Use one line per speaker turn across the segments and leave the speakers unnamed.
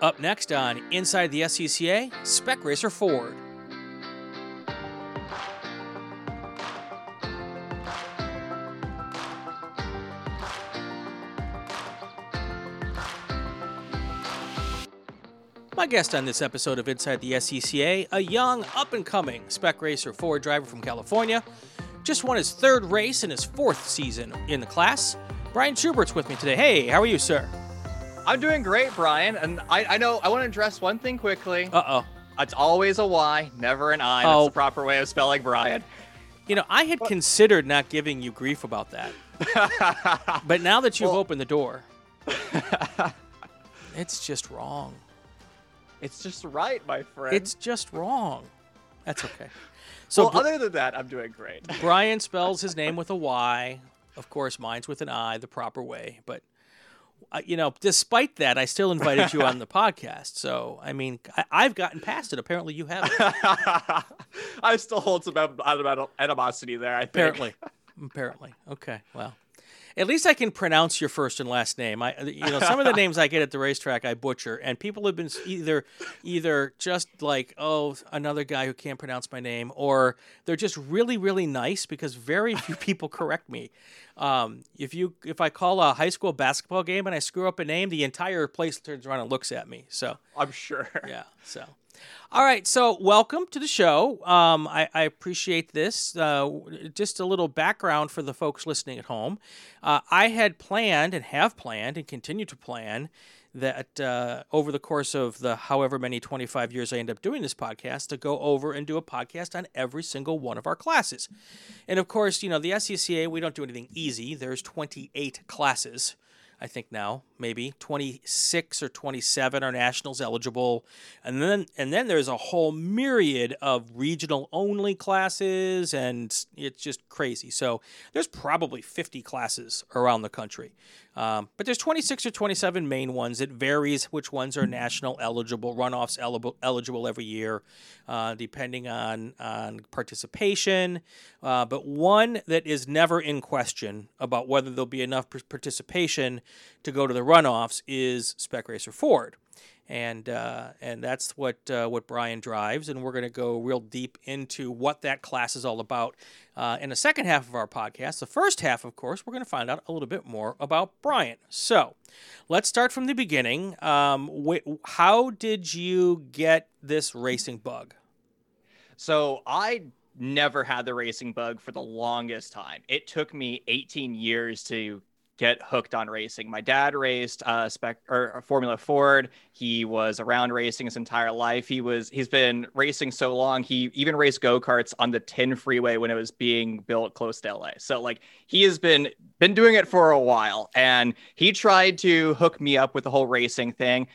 Up next on Inside the SCCA, Spec Racer Ford. My guest on this episode of Inside the SCCA, a young, up and coming spec racer Ford driver from California, just won his third race in his fourth season in the class. Bryan Schubert's with me today. Hey, how are you, sir?
I'm doing great, Brian. And I, I know I want to address one thing quickly.
Uh oh.
It's always a Y, never an I. That's
Oh.
the proper way of spelling Brian.
You know, I had considered not giving you grief about that, but now that you've
Well-
opened the door, it's just wrong.
it's just right, my friend.
It's just wrong. That's okay. So
well,
Br-
other than that, I'm doing great.
Bryan spells his name with a Y. Of course, mine's with an I, the proper way. But you know, despite that, I still invited you on the podcast. So I mean, I- I've gotten past it. Apparently, you haven't.
I still hold some anim- animosity there. I think.
Apparently, apparently. Okay, well, at least I can pronounce your first and last name. I, you know, some of the names I get at the racetrack I butcher, and people have been either, either just like, oh, another guy who can't pronounce my name, or they're just really, really nice because very few people correct me. Um, if you, if I call a high school basketball game and I screw up a name, the entire place turns around and looks at me. So
I'm sure.
yeah. So, all right. So, welcome to the show. Um, I, I appreciate this. Uh, just a little background for the folks listening at home. Uh, I had planned and have planned and continue to plan that uh, over the course of the however many 25 years I end up doing this podcast, to go over and do a podcast on every single one of our classes. And of course, you know, the SCCA, we don't do anything easy. There's 28 classes. I think now maybe 26 or 27 are nationals eligible, and then and then there's a whole myriad of regional only classes, and it's just crazy. So there's probably 50 classes around the country, um, but there's 26 or 27 main ones. It varies which ones are national eligible, runoffs eligible eligible every year, uh, depending on on participation. Uh, but one that is never in question about whether there'll be enough participation to go to the runoffs is Spec Racer Ford. And uh, and that's what uh, what Bryan drives, and we're going to go real deep into what that class is all about uh, in the second half of our podcast. The first half, of course, we're going to find out a little bit more about Bryan. So, let's start from the beginning. Um, wh- how did you get this racing bug?
So I never had the racing bug for the longest time. It took me 18 years to get hooked on racing. My dad raced uh, spec or Formula Ford. He was around racing his entire life. He was he's been racing so long. He even raced go karts on the 10 freeway when it was being built close to LA. So like he has been been doing it for a while, and he tried to hook me up with the whole racing thing,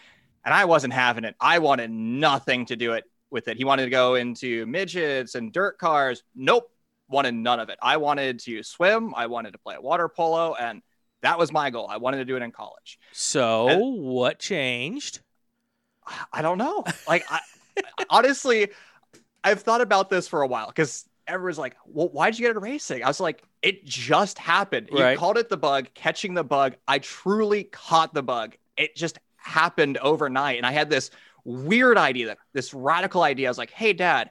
and I wasn't having it. I wanted nothing to do it with it. He wanted to go into midgets and dirt cars. Nope, wanted none of it. I wanted to swim. I wanted to play water polo, and that was my goal. I wanted to do it in college.
So,
And-
what changed?
I don't know. Like, I, honestly, I've thought about this for a while because everyone's like, "Well, why'd you get into racing?" I was like, "It just happened.
Right.
You called it the bug, catching the bug. I truly caught the bug. It just happened overnight, and I had this weird idea, this radical idea. I was like, "Hey, Dad."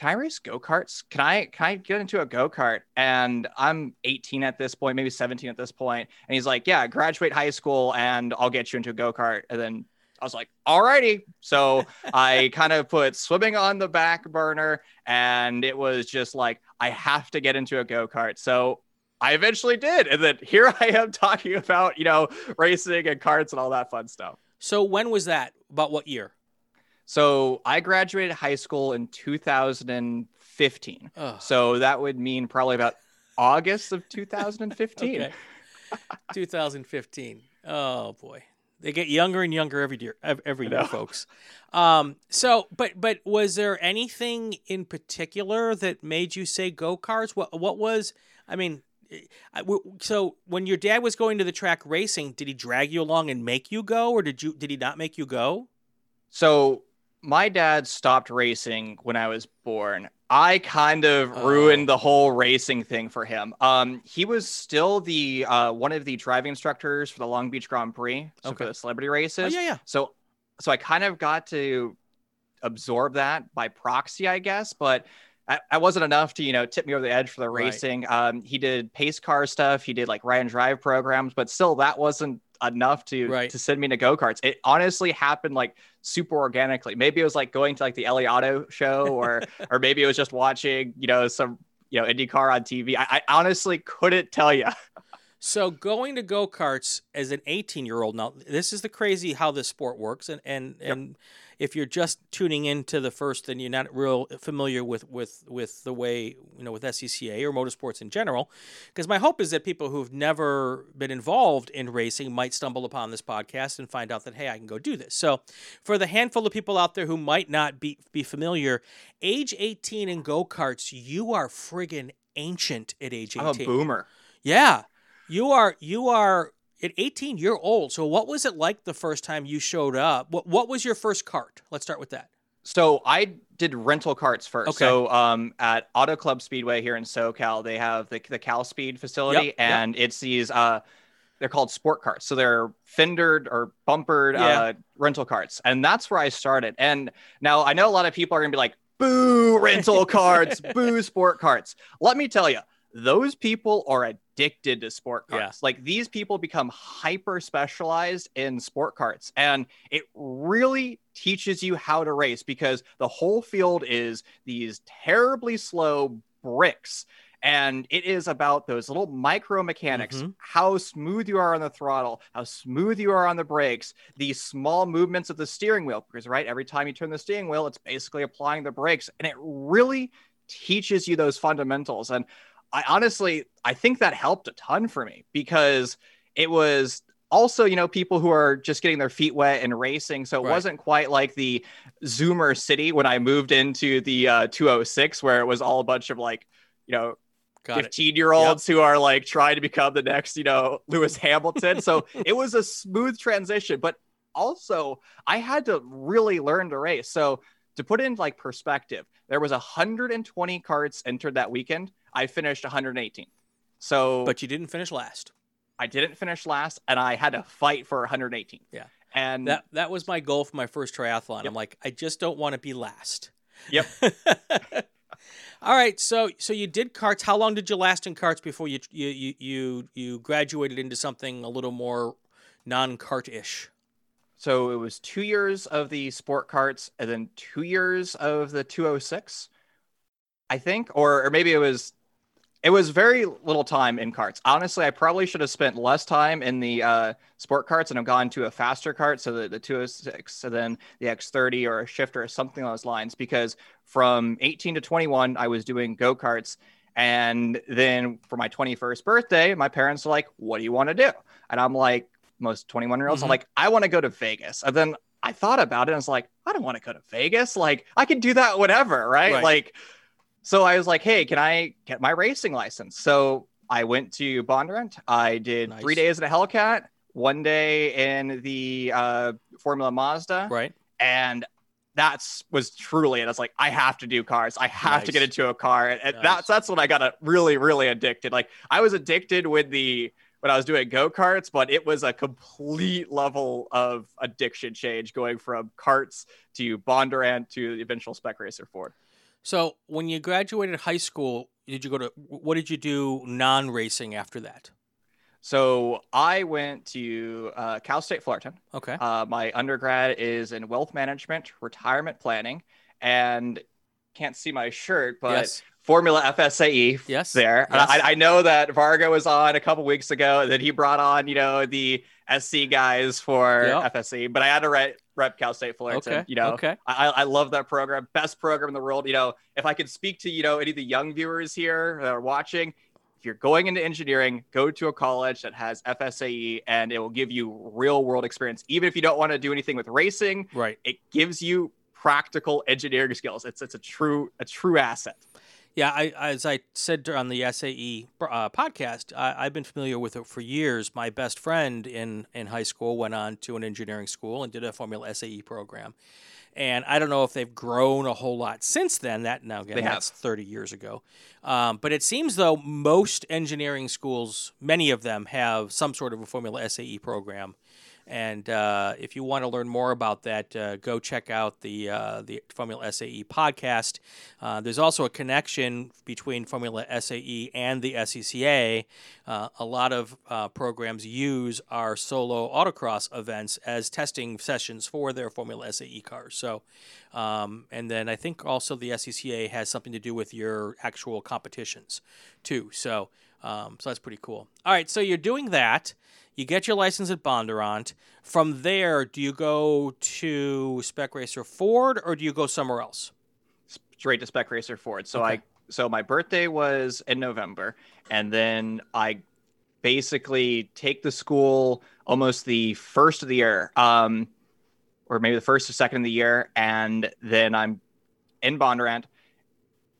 Can I race go karts? Can I can I get into a go kart? And I'm 18 at this point, maybe 17 at this point. And he's like, "Yeah, graduate high school, and I'll get you into a go kart." And then I was like, alrighty. So I kind of put swimming on the back burner and it was just like, I have to get into a go kart. So I eventually did. And then here I am talking about, you know, racing and karts and all that fun stuff.
So, when was that? About what year?
So I graduated high school in 2015.
Ugh.
So that would mean probably about August of 2015.
Okay. 2015. Oh boy, they get younger and younger every year. Every year, folks. Um. So, but but was there anything in particular that made you say go karts? What what was? I mean. I- w- So when your dad was going to the track racing, did he drag you along and make you go, or did you did he not make you go?
So my dad stopped racing when I was born. I kind of
Oh.
ruined the whole racing thing for him. Um, he was still the uh, one of the driving instructors for the Long Beach Grand Prix, so
Okay.
for the celebrity races.
Oh yeah, yeah.
So so I kind of got to absorb that by proxy, I guess. But I, wasn't enough to you know tip me over the edge for the
Right.
racing. Um, he did pace car stuff. He did like ride and drive programs, but still that wasn't enough to
Right.
to send me to go karts. It honestly happened like super organically. Maybe it was like going to like the LA Auto show, or or maybe it was just watching you know some you know IndyCar on TV. I, I honestly couldn't tell you.
So going to go karts as an 18 year old now, this is the crazy how this sport works, and and and if you're just tuning into the first, then you're not real familiar with with with the way you know with SCCA or motorsports in general. Because my hope is that people who've never been involved in racing might stumble upon this podcast and find out that hey, I can go do this. So for the handful of people out there who might not be be familiar, age 18 in go karts, you are friggin' ancient at age 18.
I'm a boomer.
Yeah. You are you are at 18 you're old. So what was it like the first time you showed up? What what was your first cart? Let's start with that.
So I did rental carts first.
Okay.
So um, at Auto Club Speedway here in SoCal, they have the the Cal Speed facility,
Yep, yep.
and it's these uh, they're called sport carts. So they're fendered or bumpered
Yeah.
uh, rental carts, and that's where I started. And now I know a lot of people are gonna be like, "Boo rental carts, boo sport carts." Let me tell you, those people are addicted to sport
Yeah.
Like these people become hyper specialized in sport carts, and it really teaches you how to race because the whole field is these terribly slow bricks. And it is about those little micro mechanics,
Mhm.
how smooth you are on the throttle, how smooth you are on the brakes, these small movements of the steering wheel. Because, right, every time you turn the steering wheel, it's basically applying the brakes. And it really teaches you those fundamentals. And I honestly, I think that helped a ton for me because it was also, you know, people who are just getting their feet wet and racing. So it
Right.
wasn't quite like the Zoomer City when I moved into the uh, 206, where it was all a bunch of like, you know,
Got it.
15 year olds who are like trying to become the next, you know, Lewis Hamilton. So it was a smooth transition, but also I had to really learn to race. So to put it in like perspective, there was 120 carts entered that weekend. I finished 118. So
But you didn't finish last.
I didn't finish last and I had to fight for 118.
Yeah.
And
That that was my goal for my first triathlon.
Yep.
I'm like, I just don't want to be last.
Yep.
All right, so so you did carts. How long did you last in carts before you you you you, you graduated into something a little more non-cart ish?
So it was two years of the sport carts and then two years of the 206, I think, or or maybe it was it was very little time in carts. Honestly, I probably should have spent less time in the uh, sport carts and have gone to a faster cart, so the, the 206 and then the X30 or a shifter or something along those lines. Because from 18 to 21, I was doing go karts. And then for my 21st birthday, my parents were like, What do you want to do? And I'm like, Most 21 year olds,
Mhm.
I'm like, I want to go to Vegas. And then I thought about it and I was like, I don't want to go to Vegas. Like, I can do that whenever, right?
Right.
Like, so I was like, hey, can I get my racing license? So I went to Bondurant. I did
Nice.
three days in a Hellcat, one day in the uh, Formula Mazda,
Right.
and that's was truly it. I was like, I have to do cars. I have to get into a car, and, and
Nice.
that's that's when I got a really really addicted. Like I was addicted with the when I was doing go karts, but it was a complete level of addiction change going from karts to Bondurant to the eventual Spec Racer Ford.
So when you graduated high school, did you go to what did you do non-racing after that?
So I went to uh, Cal State Fullerton.
Okay.
Uh, my undergrad is in wealth management, retirement planning, and can't see my shirt, but
yes.
Formula FSAE
Yes.
there.
Yes.
I, I know that Varga was on a couple weeks ago that he brought on, you know, the SC guys for
Yep.
FSC, but I had to rep, rep Cal State Fullerton.
Okay.
You know,
Okay.
I, I love that program, best program in the world. You know, if I could speak to you know any of the young viewers here that are watching, if you're going into engineering, go to a college that has FSAE, and it will give you real world experience. Even if you don't want to do anything with racing,
Right.
it gives you practical engineering skills. It's it's a true a true asset.
Yeah, I, as I said on the SAE uh, podcast, I, I've been familiar with it for years. My best friend in, in high school went on to an engineering school and did a Formula SAE program. And I don't know if they've grown a whole lot since then. That now again,
They have.
that's 30 years ago. Um, but it seems though most engineering schools, many of them, have some sort of a Formula SAE program. And uh, if you want to learn more about that, uh, go check out the uh, the Formula SAE podcast. Uh, there's also a connection between Formula SAE and the SCCA. Uh, a lot of uh, programs use our solo autocross events as testing sessions for their Formula SAE cars. So, um, and then I think also the SCCA has something to do with your actual competitions too. So, um, so that's pretty cool. All right, so you're doing that. You get your license at Bondurant. From there, do you go to Spec Racer Ford or do you go somewhere else?
Straight to Spec Racer Ford. So
Okay.
I so my birthday was in November, and then I basically take the school almost the first of the year, um, or maybe the first or second of the year, and then I'm in Bondurant,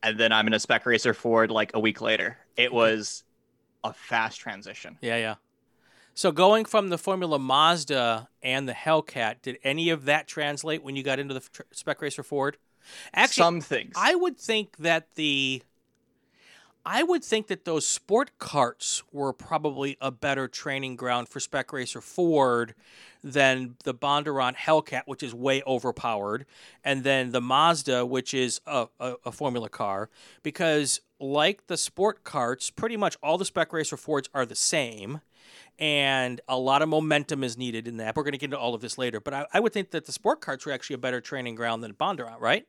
and then I'm in a Spec Racer Ford like a week later. It was a fast transition.
Yeah, yeah. So going from the Formula Mazda and the Hellcat, did any of that translate when you got into the tr- Spec Racer Ford? Actually,
Some things.
I would think that the I would think that those sport carts were probably a better training ground for Spec Racer Ford than the Bondurant Hellcat, which is way overpowered, and then the Mazda, which is a, a, a Formula car, because like the sport carts, pretty much all the Spec Racer Fords are the same. And a lot of momentum is needed in that. We're going to get into all of this later, but I, I would think that the sport carts were actually a better training ground than Bondurant, right?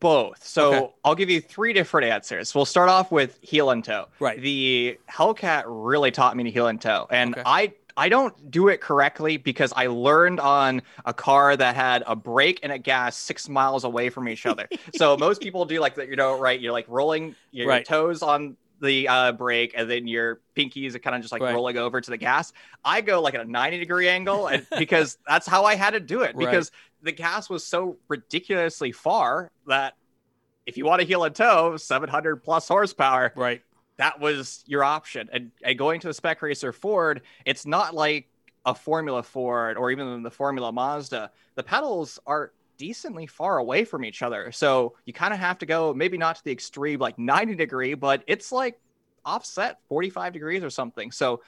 Both. So
Okay.
I'll give you three different answers. We'll start off with heel and toe.
Right.
The Hellcat really taught me to heel and toe, and
Okay.
I I don't do it correctly because I learned on a car that had a brake and a gas six miles away from each other. so most people do like that. You know, right? You're like rolling your
Right.
toes on the uh, brake, and then your pinkies are kind of just like
Right.
rolling over to the gas. I go like at a 90 degree angle, and because that's how I had to do it.
Right.
The gas was so ridiculously far that if you want to heel and toe 700 plus horsepower
Right.
that was your option. And, and going to the spec racer ford it's not like a formula ford or even the formula mazda. The pedals are decently far away from each other. So you kind of have to go maybe not to the extreme like 90 degree but it's like offset 45 degrees or something. So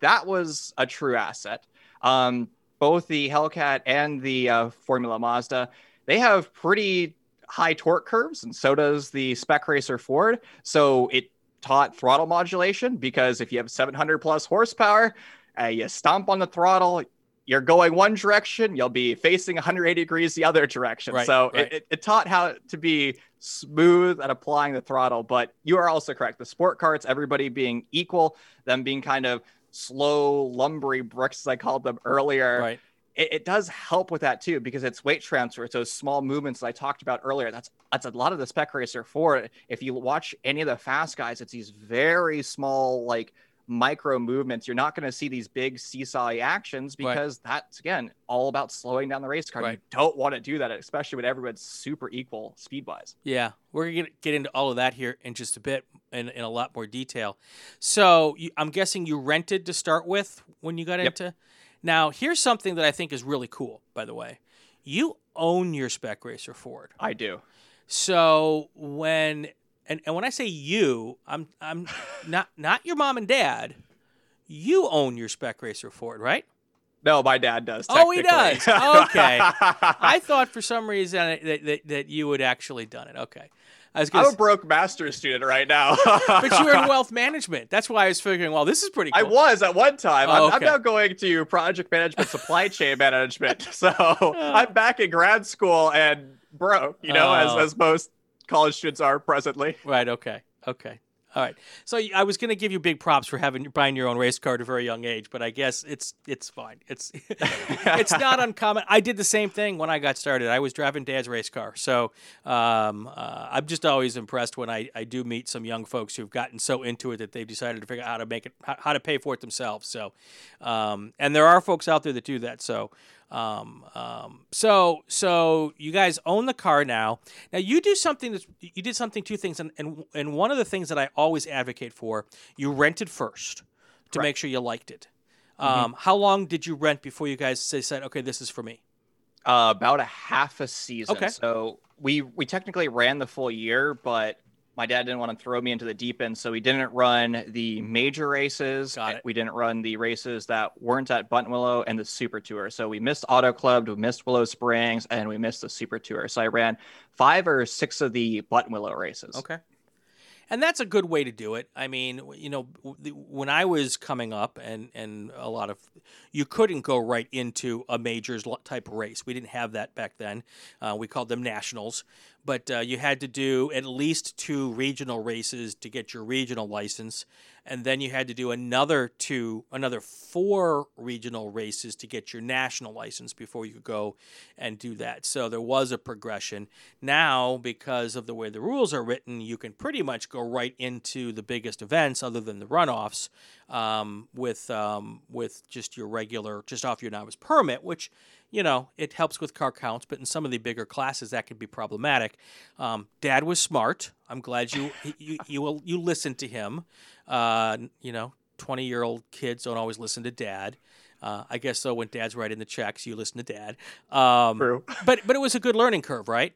that was a true asset. Um, both the hellcat and the uh, formula mazda they have pretty high torque curves, and so does the Spec Racer Ford. So it taught throttle modulation because if you have 700 plus horsepower, uh, you stomp on the throttle, you're going one direction, you'll be facing 180 degrees the other direction.
Right,
so
right.
It, it, it taught how to be smooth at applying the throttle. But you are also correct. The sport carts, everybody being equal, them being kind of slow, lumbery bricks, as I called them earlier
Right.
it, it does help with that too because it's weight transfer. It's those small movements that I talked about earlier. That's that's a lot of the spec racer for. If you watch any of the fast guys, it's these very small like micro movements. You're not going to see these big seesaw actions
Right.
because that's again all about slowing down the race car.
Right.
You don't want to do that, especially when everyone's super equal speed wise.
Yeah, we're gonna get into all of that here in just a bit in, in a lot more detail. So you, I'm guessing you rented to start with when you got
Yep.
into. Now here's something that I think is really cool. By the way, you own your Spec Racer Ford.
I do.
So when and, and when I say you, I'm I'm not not your mom and dad. You own your Spec Racer Ford, right?
No, my dad does.
Oh, he does. Okay. I thought for some reason that, that, that you had actually done it. Okay. I was
I'm a broke master's student right now.
but you were in wealth management. That's why I was figuring, well, this is pretty cool.
I was at one time. I'm,
Oh,
I'm now going to project management, supply chain management. So oh. I'm back in grad school and broke, you know,
Oh.
as, as most college students are presently.
Right. Okay. Okay. All right. So I was going to give you big props for having buying your own race car at a very young age, but I guess it's it's fine. It's it's not uncommon. I did the same thing when I got started. I was driving dad's race car, so um, uh, I'm just always impressed when I, I do meet some young folks who've gotten so into it that they've decided to figure out how to make it how, how to pay for it themselves. So, um, and there are folks out there that do that. So. Um, um, so, so you guys own the car now. Now you do something that's you did something two things, and and and one of the things that I always advocate for, you rented first to
Correct.
make sure you liked it. Um, How long did you rent before you guys say, said, okay, this is for me?
Uh, about a half a season.
Okay.
So we we technically ran the full year, but my dad didn't want to throw me into the deep end, so we didn't run the major races.
Got it.
We didn't run the races that weren't at Buttonwillow and the Super Tour. So we missed Auto Club, we missed Willow Springs, and we missed the Super Tour. So I ran five or six of the Buttonwillow races.
Okay. And that's a good way to do it. I mean, you know, when I was coming up, and and a lot of you couldn't go right into a majors type race. We didn't have that back then. Uh, we called them nationals, but uh, you had to do at least two regional races to get your regional license, and then you had to do another two, another four regional races to get your national license before you could go and do that. So there was a progression. Now, because of the way the rules are written, you can pretty much go right into the biggest events, other than the runoffs, um, with um, with just your regular, just off your novice permit, which you know, it helps with car counts, but in some of the bigger classes, that could be problematic. Um, Dad was smart. I'm glad you you you, will, you listened to him. Uh, you know, 20 year old kids don't always listen to Dad. Uh, I guess so. When Dad's writing the checks, you listen to Dad. Um,
True.
but but it was a good learning curve, right?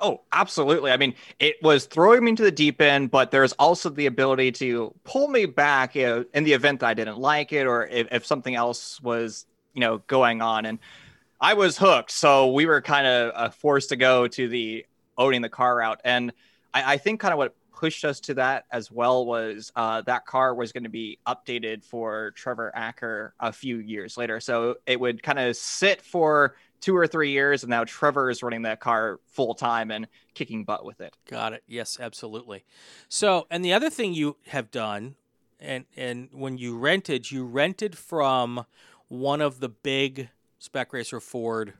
Oh, absolutely. I mean, it was throwing me into the deep end, but there's also the ability to pull me back you know, in the event that I didn't like it or if, if something else was, you know, going on. And I was hooked. So we were kind of uh, forced to go to the owning the car route. And I, I think kind of what pushed us to that as well was uh, that car was going to be updated for Trevor Acker a few years later. So it would kind of sit for two or three years, and now Trevor is running that car full time and kicking butt with it.
Got it. Yes, absolutely. So, and the other thing you have done, and and when you rented, you rented from one of the big Spec Racer Ford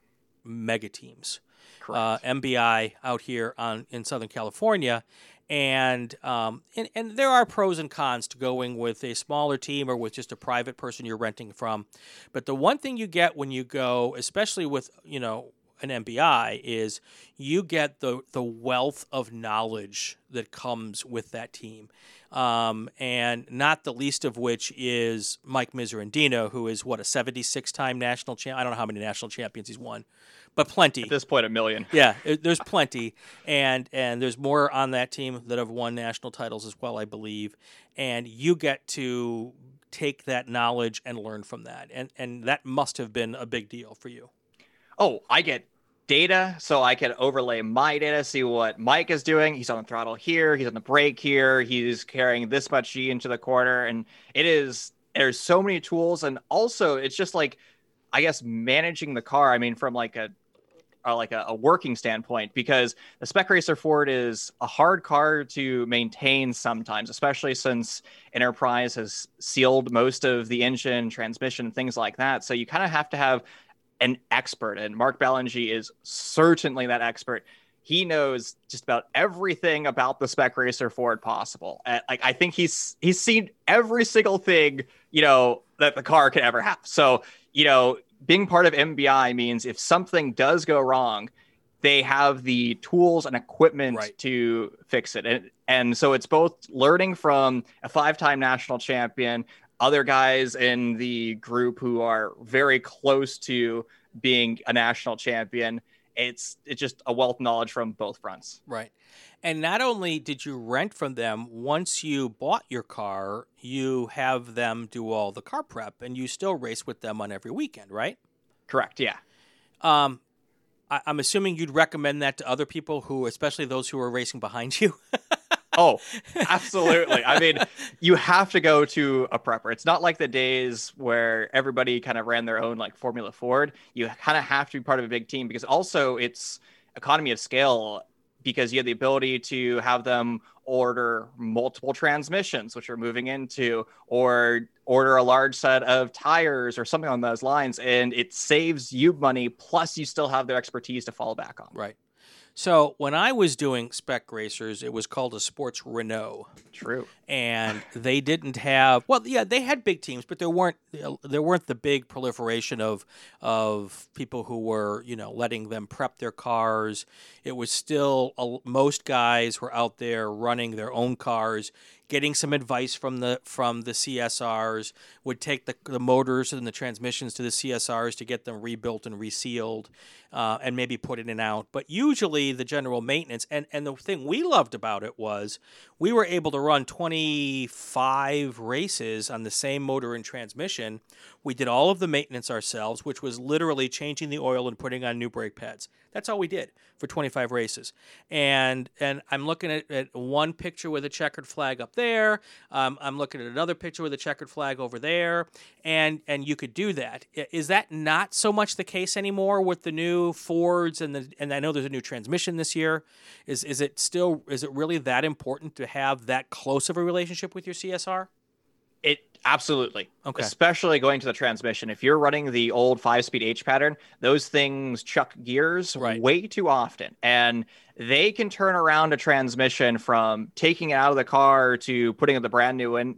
mega teams. Uh, MBI out here on in Southern California, and, um, and and there are pros and cons to going with a smaller team or with just a private person you're renting from. But the one thing you get when you go, especially with you know an MBI, is you get the the wealth of knowledge that comes with that team um, and not the least of which is Mike Miserandino, who is what a 76 time national champ. I don't know how many national champions he's won, but plenty.
At this point, a million.
Yeah, there's plenty, and and there's more on that team that have won national titles as well, I believe. And you get to take that knowledge and learn from that, and and that must have been a big deal for you.
Oh, I get data so I can overlay my data, see what Mike is doing. He's on the throttle here, he's on the brake here, he's carrying this much G into the corner. And it is, there's so many tools. And also, it's just like, I guess, managing the car. I mean, from like a, or like a, a, working standpoint because the spec racer ford is a hard car to maintain sometimes especially since enterprise has sealed most of the engine transmission things like that so you kind of have to have an expert, and Mark Ballengee is certainly that expert. He knows just about everything about the spec racer Ford possible. And, like I think he's he's seen every single thing you know that the car could ever have. So you know, being part of MBI means if something does go wrong, they have the tools and equipment right. to fix it. And, and so it's both learning from a five time national champion, other guys in the group who are very close to being a national champion. It's it's just a wealth knowledge from both fronts.
Right. And not only did you rent from them, once you bought your car, you have them do all the car prep and you still race with them on every weekend, right?
Correct, yeah.
Um, I, am assuming you'd recommend that to other people who, especially those who are racing behind you.
oh, absolutely. I mean, you have to go to a prepper. It's not like the days where everybody kind of ran their own like Formula Ford. You kind of have to be part of a big team because also it's economy of scale because you have the ability to have them order multiple transmissions, which you're moving into, or order a large set of tires or something on those lines. And it saves you money. Plus, you still have their expertise to fall back on.
Right. So when I was doing spec racers, it was called a sports Renault.
True.
And they didn't have well, yeah, they had big teams, but there weren't there weren't the big proliferation of of people who were you know letting them prep their cars. It was still most guys were out there running their own cars. Getting some advice from the from the CSRs, would take the, the motors and the transmissions to the CSRs to get them rebuilt and resealed, uh, and maybe put in out. But usually the general maintenance and and the thing we loved about it was we were able to run 25 races on the same motor and transmission. We did all of the maintenance ourselves, which was literally changing the oil and putting on new brake pads. That's all we did for 25 races. And and I'm looking at, at one picture with a checkered flag up there. Um, I'm looking at another picture with a checkered flag over there. And and you could do that. Is that not so much the case anymore with the new Fords and the and I know there's a new transmission this year. Is is it still is it really that important to have that close of a relationship with your CSR?
Absolutely.
Okay.
Especially going to the transmission. If you're running the old five speed H pattern, those things chuck gears
Right.
way too often. And they can turn around a transmission from taking it out of the car to putting the brand new in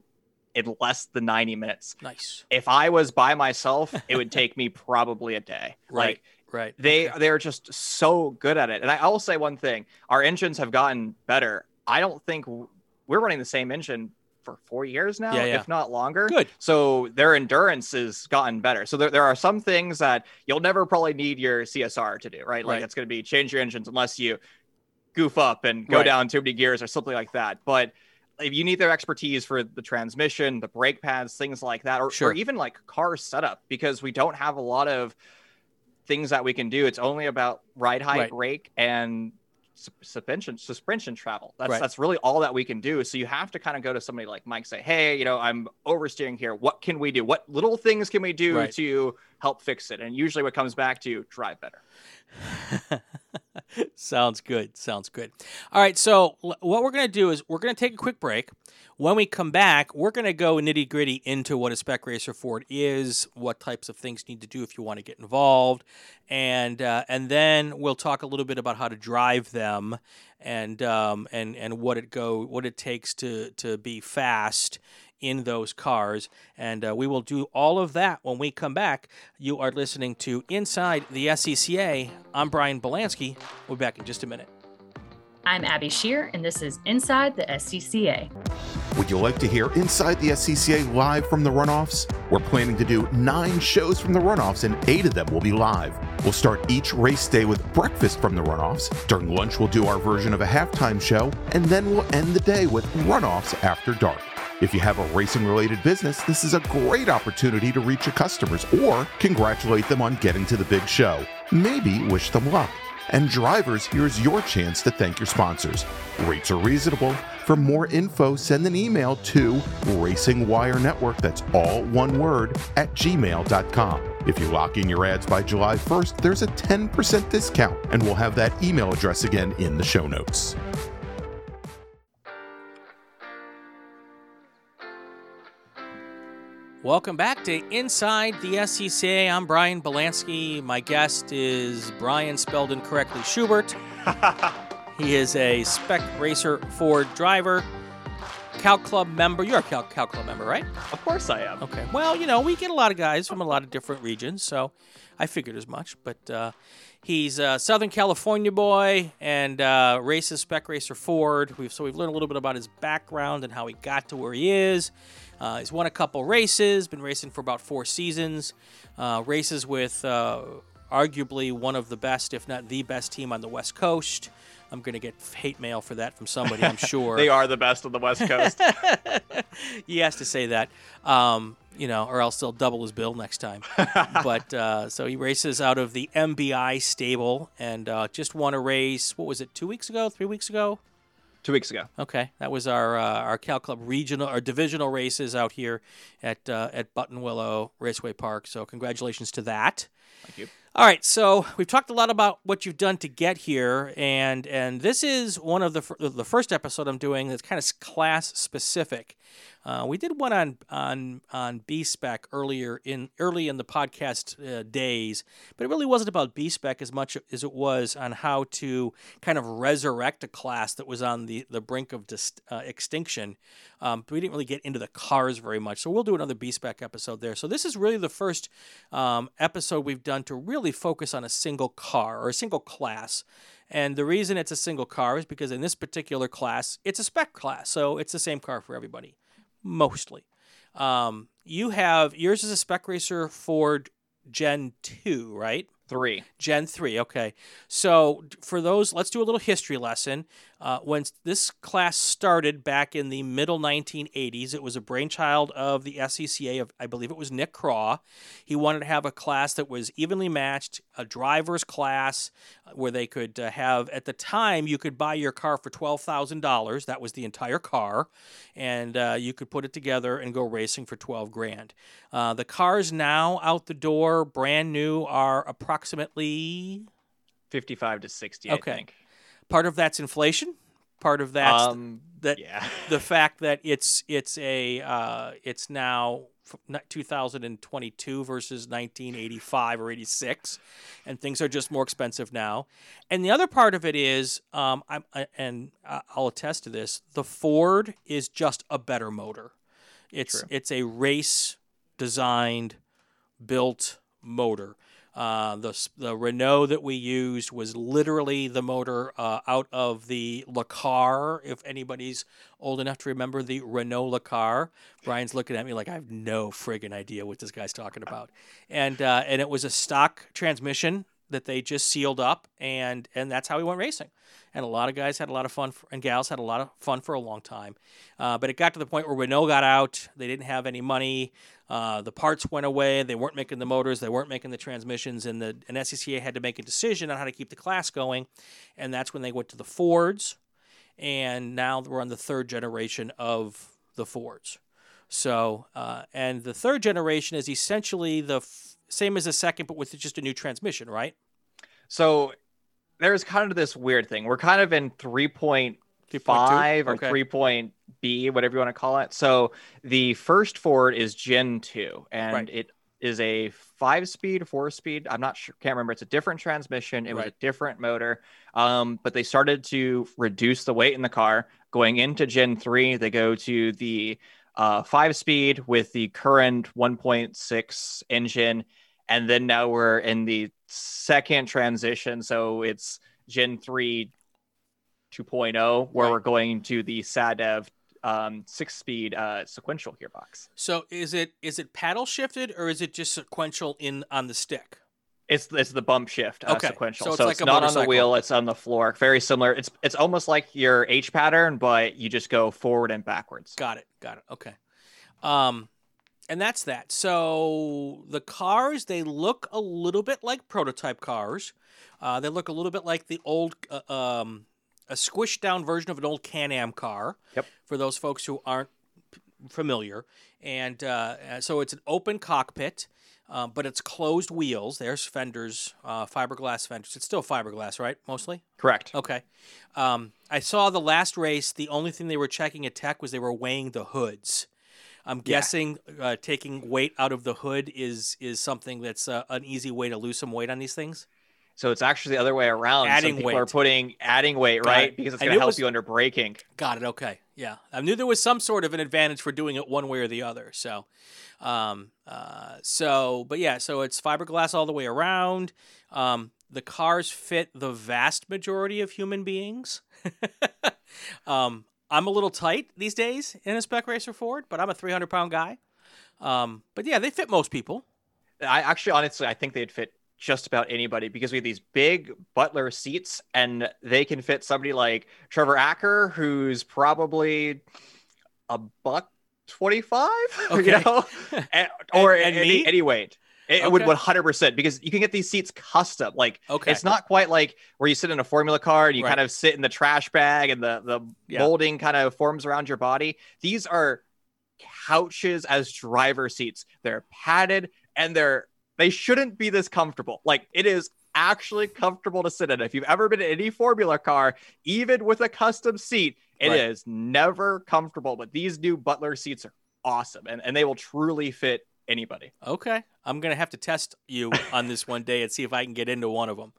in less than 90 minutes.
Nice.
If I was by myself, it would take me probably a day.
Right.
Like,
Right.
they
Okay.
they're just so good at it. And I, I will say one thing: our engines have gotten better. I don't think we're running the same engine for four years now,
Yeah, yeah.
if not longer.
Good.
So their endurance has gotten better. So there, there are some things that you'll never probably need your CSR to do, right? Like
Right.
it's going to be change your engines unless you goof up and go
Right.
down too many gears or something like that. But if you need their expertise for the transmission, the brake pads, things like that, or,
Sure.
or even like car setup, because we don't have a lot of things that we can do. It's only about ride height,
Right.
brake, and suspension suspension travel. That's
Right.
that's really all that we can do. So you have to kind of go to somebody like Mike, say, hey, you know, I'm oversteering here. What can we do? What little things can we do
Right.
to help fix it? And usually, what comes back to you, drive better.
Sounds good. Sounds good. All right. So, what we're going to do is we're going to take a quick break. When we come back, we're going to go nitty gritty into what a spec racer Ford is, what types of things you need to do if you want to get involved, and uh, and then we'll talk a little bit about how to drive them and um, and and what it go what it takes to to be fast in those cars. And uh, we will do all of that when we come back. You are listening to Inside the SCCA. I'm Brian Belansky. We'll be back in just a minute.
I'm Abby Shear, and this is Inside the SCCA.
Would you like to hear Inside the SCCA live from the runoffs? We're planning to do nine shows from the runoffs, and eight of them will be live. We'll start each race day with breakfast from the runoffs. During lunch, we'll do our version of a halftime show, and then we'll end the day with runoffs after dark. If you have a racing related business, this is a great opportunity to reach your customers or congratulate them on getting to the big show. Maybe wish them luck. And drivers, here's your chance to thank your sponsors. Rates are reasonable. For more info, send an email to Racing Wire Network, that's all one word, at gmail.com. If you lock in your ads by July 1st, there's a 10% discount, and we'll have that email address again in the show notes.
Welcome back to Inside the SCCA. I'm Brian Belansky. My guest is Bryan spelled incorrectly Schubert. he is a spec racer Ford driver, Cal Club member. You're a Cal, Cal Club member, right?
Of course, I am.
Okay. Well, you know, we get a lot of guys from a lot of different regions, so I figured as much. But uh, he's a Southern California boy and uh, races spec racer Ford. We've so we've learned a little bit about his background and how he got to where he is. Uh, he's won a couple races, been racing for about four seasons. Uh, races with uh, arguably one of the best, if not the best, team on the West Coast. I'm going to get hate mail for that from somebody, I'm sure.
They are the best on the West Coast.
he has to say that, um, you know, or else they'll double his bill next time. but uh, so he races out of the MBI stable and uh, just won a race. What was it? Two weeks ago? Three weeks ago?
Two weeks ago.
Okay, that was our uh, our Cal Club regional or divisional races out here at uh, at Buttonwillow Raceway Park. So congratulations to that.
Thank you.
All right, so we've talked a lot about what you've done to get here, and and this is one of the the first episode I'm doing that's kind of class specific. Uh, we did one on on on B spec earlier in early in the podcast uh, days, but it really wasn't about B spec as much as it was on how to kind of resurrect a class that was on the the brink of dis- uh, extinction. Um, but we didn't really get into the cars very much, so we'll do another B spec episode there. So this is really the first um, episode we've done to really focus on a single car or a single class. And the reason it's a single car is because in this particular class, it's a spec class. So it's the same car for everybody, mostly. Um, you have yours is a spec racer Ford Gen 2, right?
Three.
Gen 3, okay. So for those, let's do a little history lesson. Uh, when this class started back in the middle 1980s, it was a brainchild of the SCCA, of, I believe it was Nick Craw. He wanted to have a class that was evenly matched, a driver's class uh, where they could uh, have, at the time, you could buy your car for $12,000. That was the entire car. And uh, you could put it together and go racing for 12 grand. Uh, the cars now out the door, brand new, are approximately
55 to 60,
Okay.
I think.
part of that's inflation part of that's
um,
that
yeah.
the fact that it's it's a uh, it's now 2022 versus 1985 or 86 and things are just more expensive now and the other part of it is um, I'm, I, and I'll attest to this the ford is just a better motor it's
True.
it's a race designed built motor uh, the the Renault that we used was literally the motor uh, out of the Le Car. If anybody's old enough to remember the Renault Lacar, Bryan's looking at me like I have no friggin' idea what this guy's talking about. And uh, and it was a stock transmission that they just sealed up, and and that's how we went racing. And a lot of guys had a lot of fun, for, and gals had a lot of fun for a long time. Uh, but it got to the point where Renault got out. They didn't have any money. Uh, the parts went away. They weren't making the motors. They weren't making the transmissions. And the and SCCA had to make a decision on how to keep the class going. And that's when they went to the Fords. And now we're on the third generation of the Fords. So, uh, and the third generation is essentially the f- same as the second, but with just a new transmission, right?
So there's kind of this weird thing. We're kind of in 3.5 or
Okay.
3 point B, whatever you want to call it. So the first Ford is Gen 2, and
Right.
it is a five speed, four speed. I'm not sure, can't remember. It's a different transmission. It was a different motor. Um, but they started to reduce the weight in the car. Going into Gen 3, they go to the uh, five speed with the current 1.6 engine. And then now we're in the second transition. So it's Gen 3 2.0, where
Right.
we're going to the SADEV um, six speed uh, sequential gearbox.
So is it is it paddle shifted or is it just sequential in on the stick?
It's it's the bump shift uh,
Okay,
sequential.
so
So
it's
it's,
like a
not on the wheel, it's on the floor. Very similar. It's it's almost like your H pattern, but you just go forward and backwards.
Got it. Got it. Okay. Um, and that's that. So the cars they look a little bit like prototype cars. Uh, they look a little bit like the old, uh, um, a squished down version of an old Can-Am car.
Yep.
For those folks who aren't p- familiar, and uh, so it's an open cockpit. Um, but it's closed wheels. There's fenders, uh, fiberglass fenders. It's still fiberglass, right? Mostly.
Correct.
Okay. Um, I saw the last race. The only thing they were checking at tech was they were weighing the hoods. I'm
Yeah.
guessing uh, taking weight out of the hood is is something that's uh, an easy way to lose some weight on these things.
So it's actually the other way around.
Adding
Some people
weight.
are putting adding weight,
Got
right?
it.
Because it's going to
it
help
was-
you under braking.
Got it. Okay. Yeah. I knew there was some sort of an advantage for doing it one way or the other. So, um, uh, so, but yeah, so it's fiberglass all the way around. Um, the cars fit the vast majority of human beings. um, I'm a little tight these days in a spec racer Ford, but I'm a 300 pound guy. Um, but yeah, they fit most people.
I actually, honestly, I think they'd fit just about anybody because we have these big Butler seats, and they can fit somebody like Trevor Acker, who's probably a buck twenty-five,
Okay.
you know, and, or
And- and
any,
me?
any weight. It would one hundred percent because you can get these seats custom. Like
Okay.
it's not quite like where you sit in a Formula car and you
Right.
kind of sit in the trash bag and the the
Yeah.
molding kind of forms around your body. These are couches as driver seats. They're padded and they're they shouldn't be this comfortable. Like it is actually comfortable to sit in. If you've ever been in any Formula car, even with a custom seat, it is
Right.
never comfortable. But these new Butler seats are awesome and, and they will truly fit anybody.
Okay, I'm gonna have to test you on this one day and see if I can get into one of them.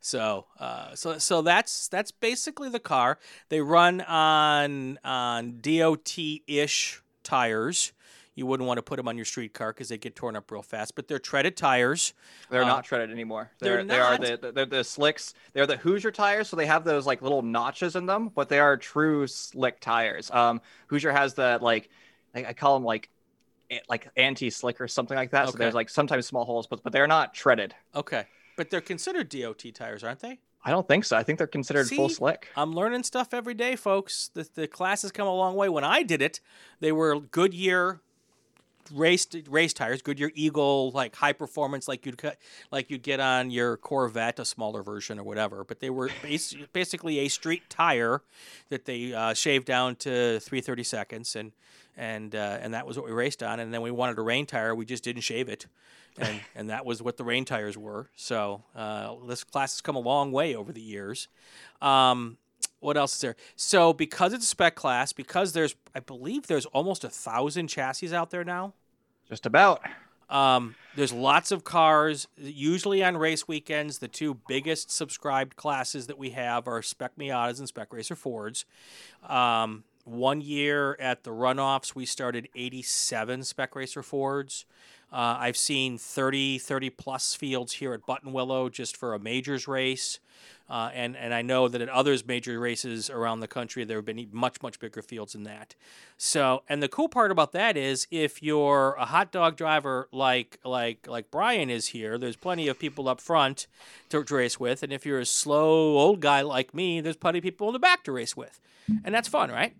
So, uh, so, so that's that's basically the car. They run on on DOT ish tires. You wouldn't want to put them on your street car because they get torn up real fast. But they're treaded tires.
They're
Uh,
not treaded anymore.
they're
They're, they are
not?
the, the the slicks. They're the Hoosier tires, so they have those like little notches in them, but they are true slick tires. Um, Hoosier has the like, I, I call them like, like anti-slick or something like that. So
Okay.
there's like sometimes small holes, but but they're not treaded.
Okay. But they're considered DOT tires, aren't they?
I don't think so. I think they're considered full slick.
I'm learning stuff every day, folks. The, the class has come a long way. When I did it, they were Goodyear race race tires, Goodyear Eagle, like high performance, like you'd cut, like you'd get on your Corvette, a smaller version or whatever. But they were bas- basically a street tire that they uh, shaved down to 330 seconds, and and uh, and that was what we raced on. And then we wanted a rain tire, we just didn't shave it. And, and that was what the rain tires were. So uh, this class has come a long way over the years. Um, what else is there? So because it's a spec class, because there's, I believe there's almost a thousand chassis out there now.
Just about.
Um, there's lots of cars. Usually on race weekends, the two biggest subscribed classes that we have are Spec Miatas and Spec Racer Fords. Um, one year at the runoffs, we started 87 Spec Racer Fords. Uh, I've seen 30, 30 plus fields here at Buttonwillow just for a majors race. Uh, and, and I know that at others major races around the country, there have been much, much bigger fields than that. So, and the cool part about that is if you're a hot dog driver like like like Bryan is here, there's plenty of people up front to, to race with, and if you're a slow old guy like me, there's plenty of people in the back to race with, and that's fun, right?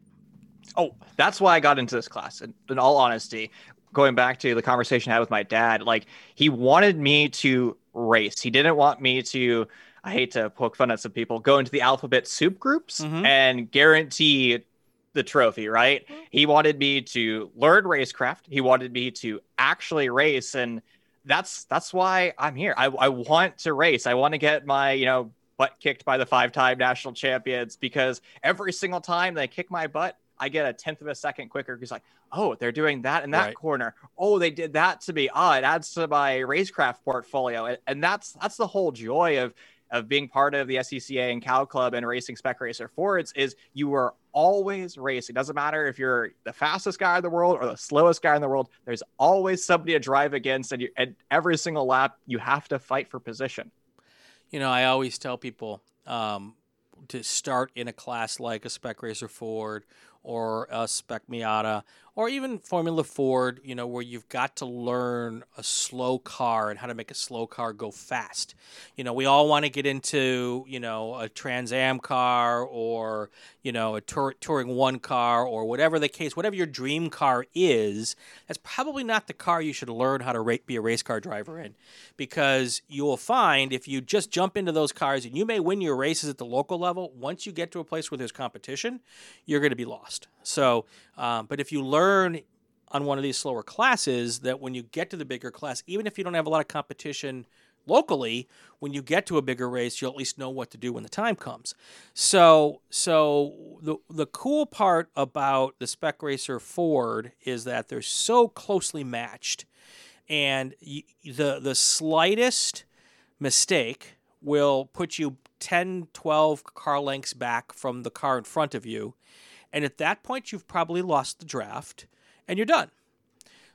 Oh, that's why I got into this class. In, in all honesty, going back to the conversation I had with my dad, like he wanted me to race. He didn't want me to. I hate to poke fun at some people. Go into the alphabet soup groups
Mhm.
and guarantee the trophy. Right? He wanted me to learn racecraft. He wanted me to actually race, and that's that's why I'm here. I, I want to race. I want to get my you know butt kicked by the five-time national champions because every single time they kick my butt, I get a tenth of a second quicker because like, oh, they're doing that in that
Right.
corner. Oh, they did that to me. Ah, it adds to my racecraft portfolio, and, and that's that's the whole joy of of being part of the SCCA and Cal Club and racing Spec Racer Fords is you are always racing. It doesn't matter if you're the fastest guy in the world or the slowest guy in the world. There's always somebody to drive against, and you every single lap you have to fight for position.
You know, I always tell people um, to start in a class like a Spec Racer Ford or a Spec Miata or even Formula Ford, you know, where you've got to learn a slow car and how to make a slow car go fast. You know, we all want to get into, you know, a Trans Am car or, you know, a Tour- Touring One car or whatever the case, whatever your dream car is, that's probably not the car you should learn how to ra- be a race car driver in because you will find if you just jump into those cars and you may win your races at the local level, once you get to a place where there's competition, you're going to be lost. So, um, but if you learn on one of these slower classes that when you get to the bigger class, even if you don't have a lot of competition locally, when you get to a bigger race, you'll at least know what to do when the time comes. So, so the the cool part about the Spec Racer Ford is that they're so closely matched, and y the the slightest mistake will put you 10, 12 car lengths back from the car in front of you. And at that point, you've probably lost the draft and you're done.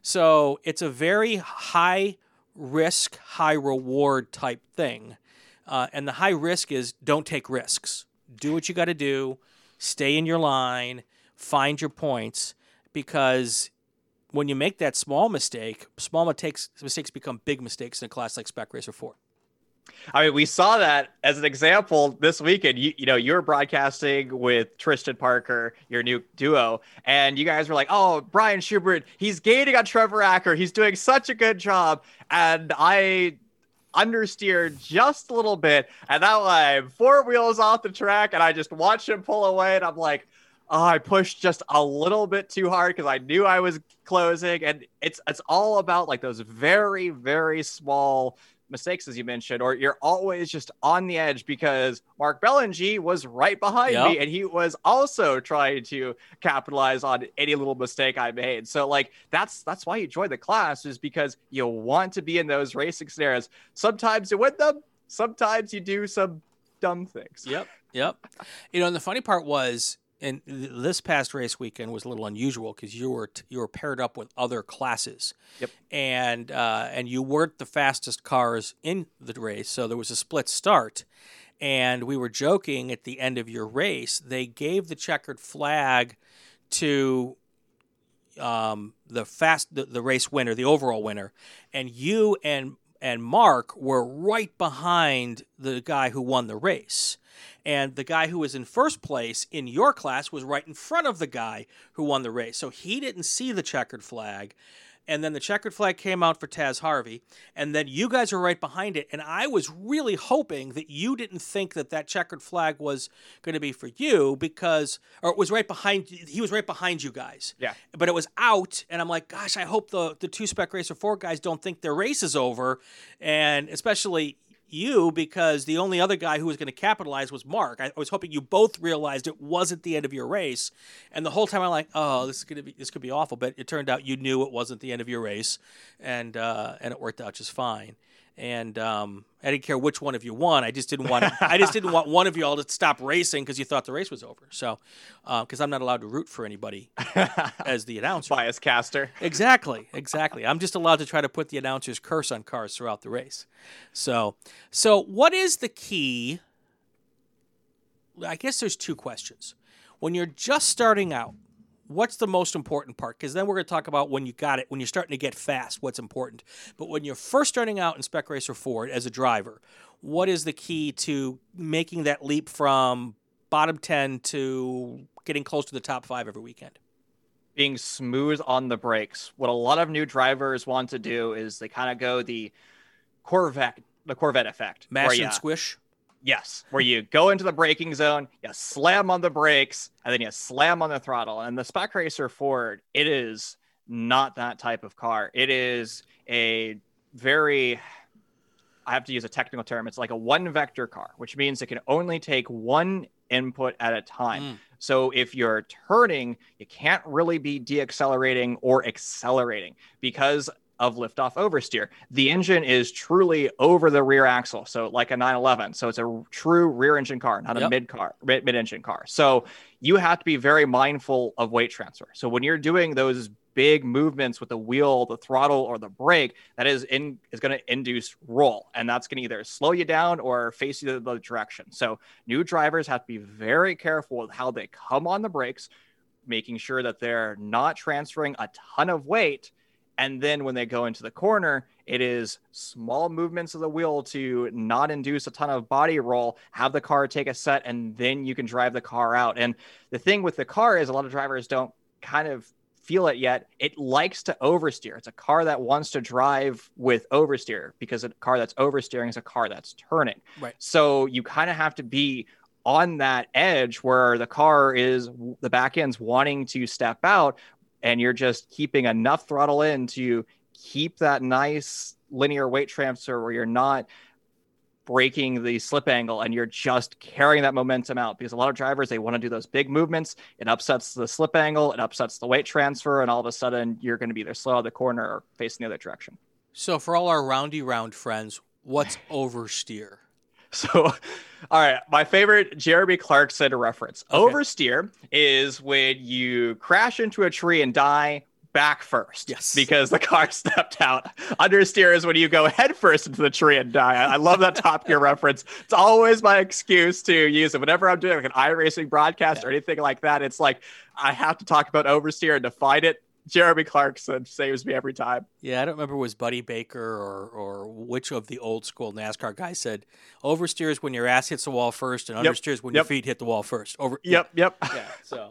So it's a very high risk, high reward type thing. Uh, and the high risk is don't take risks. Do what you got to do, stay in your line, find your points, because when you make that small mistake, small mistakes mistakes become big mistakes in a class like Spec Racer Ford.
I mean, we saw that as an example this weekend. You, you know, you were broadcasting with Tristan Parker, your new duo, and you guys were like, "Oh, Bryan Schubert, he's gaining on Trevor Acker. He's doing such a good job." And I understeered just a little bit, and now I'm four wheels off the track, and I just watched him pull away, and I'm like, "Oh, I pushed just a little bit too hard because I knew I was closing." And it's it's all about like those very very small mistakes as you mentioned or you're always just on the edge because mark bellinger was right behind me and he was also trying to capitalize on any little mistake i made so like that's that's why you join the class is because you want to be in those racing scenarios sometimes you win them sometimes you do some dumb things
Yep. Yep. You know, and the funny part was and th- this past race weekend was a little unusual because you were t- you were paired up with other classes.
Yep.
And uh, and you weren't the fastest cars in the race, so there was a split start. And we were joking at the end of your race, they gave the checkered flag to um, the fast the, the race winner, the overall winner, and you and and Mark were right behind the guy who won the race. And the guy who was in first place in your class was right in front of the guy who won the race. So he didn't see the checkered flag and then the checkered flag came out for Taz Harvey, and then you guys were right behind it. And I was really hoping that you didn't think that that checkered flag was going to be for you because, or it was right behind. He was right behind you guys.
Yeah.
But it was out, and I'm like, gosh, I hope the the two spec racer Ford guys don't think their race is over, and especially you because the only other guy who was going to capitalize was Mark. I, was hoping you both realized it wasn't the end of your race, and the whole time I'm like, oh, this is going to be this could be awful. But it turned out you knew it wasn't the end of your race, and uh, and it worked out just fine and um, I didn't care which one of you won. I just didn't want I just didn't want one of you all to stop racing because you thought the race was over. So, because uh, I'm not allowed to root for anybody as the announcer,
bias caster.
Exactly, exactly. I'm just allowed to try to put the announcer's curse on cars throughout the race. So, so what is the key? I guess there's two questions. When you're just starting out, what's the most important part? Because then we're going to talk about when you got it, when you're starting to get fast, what's important. But when you're first starting out in Spec Racer Ford as a driver, what is the key to making that leap from bottom 10 to getting close to the top five every weekend?
Being smooth on the brakes. What a lot of new drivers want to do is they kind of go the Corvette, the Corvette effect.
Mash and squish.
Yes, where you go into the braking zone, you slam on the brakes, and then you slam on the throttle. And the Spec Racer Ford, it is not that type of car. It is a very, I have to use a technical term, it's like a one vector car, which means it can only take one input at a time. Mm. So if you're turning, you can't really be deaccelerating or accelerating because of liftoff oversteer. The engine is truly over the rear axle, so like a 911. So it's a true rear engine car, not yep. a mid car, mid engine car. So you have to be very mindful of weight transfer. So when you're doing those big movements with the wheel, the throttle, or the brake, that is in is going to induce roll, and that's going to either slow you down or face you the, the direction. So new drivers have to be very careful with how they come on the brakes, making sure that they're not transferring a ton of weight and then when they go into the corner, it is small movements of the wheel to not induce a ton of body roll, have the car take a set, and then you can drive the car out. And the thing with the car is a lot of drivers don't kind of feel it yet. It likes to oversteer. It's a car that wants to drive with oversteer because a car that's oversteering is a car that's turning.
Right.
So you kind of have to be on that edge where the car is the back end's wanting to step out and you're just keeping enough throttle in to keep that nice linear weight transfer where you're not breaking the slip angle and you're just carrying that momentum out. Because a lot of drivers they want to do those big movements. It upsets the slip angle it upsets the weight transfer and all of a sudden you're going to be either slow out of the corner or facing the other direction.
So for all our roundy round friends what's oversteer
So, all right, my favorite Jeremy Clarkson reference. Okay. Oversteer is when you crash into a tree and die back first.
Yes.
Because the car stepped out. Understeer is when you go head first into the tree and die. I, I love that Top Gear reference. It's always my excuse to use it. Whenever I'm doing like an iRacing broadcast yeah. or anything like that, it's like I have to talk about oversteer and define it Jeremy Clarkson saves me every time.
Yeah, I don't remember it was Buddy Baker or or which of the old school NASCAR guys said oversteers when your ass hits the wall first and yep. understeers when yep. your feet hit the wall first. Over.
Yep. Yep.
Yeah. So.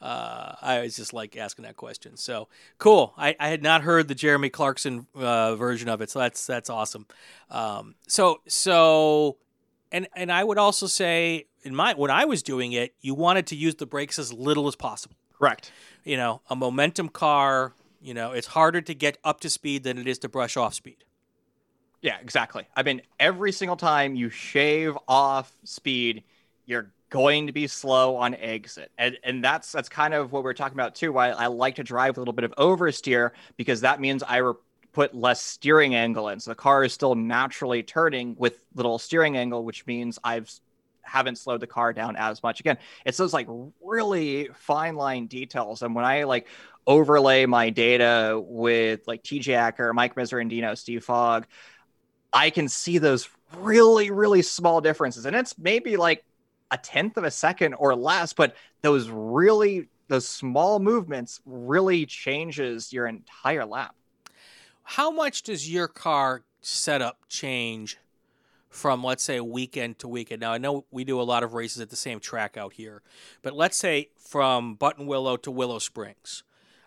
Uh, I was just like asking that question. So cool. I, I had not heard the Jeremy Clarkson uh, version of it, so that's that's awesome. Um, so so, and and I would also say in my when I was doing it, you wanted to use the brakes as little as possible.
Correct
you know, a momentum car, you know, it's harder to get up to speed than it is to brush off speed.
Yeah, exactly. I mean, every single time you shave off speed, you're going to be slow on exit. And and that's that's kind of what we're talking about too. Why I like to drive a little bit of oversteer because that means I re- put less steering angle in. So the car is still naturally turning with little steering angle, which means I've haven't slowed the car down as much. Again, it's those like really fine line details. And when I like overlay my data with like TJ Acker, Mike Miserandino, Steve Fogg, I can see those really, really small differences. And it's maybe like a tenth of a second or less, but those really those small movements really changes your entire lap.
How much does your car setup change from let's say weekend to weekend. Now I know we do a lot of races at the same track out here, but let's say from Buttonwillow to Willow Springs.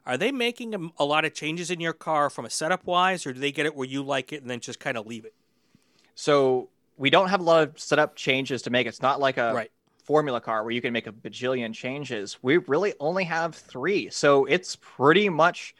Are they making a, lot of changes in your car from a setup wise, or do they get it where you like it and then just kind of leave it?
So we don't have a lot of setup changes to make. It's not like a
right.
formula car where you can make a bajillion changes. We really only have three. So it's pretty much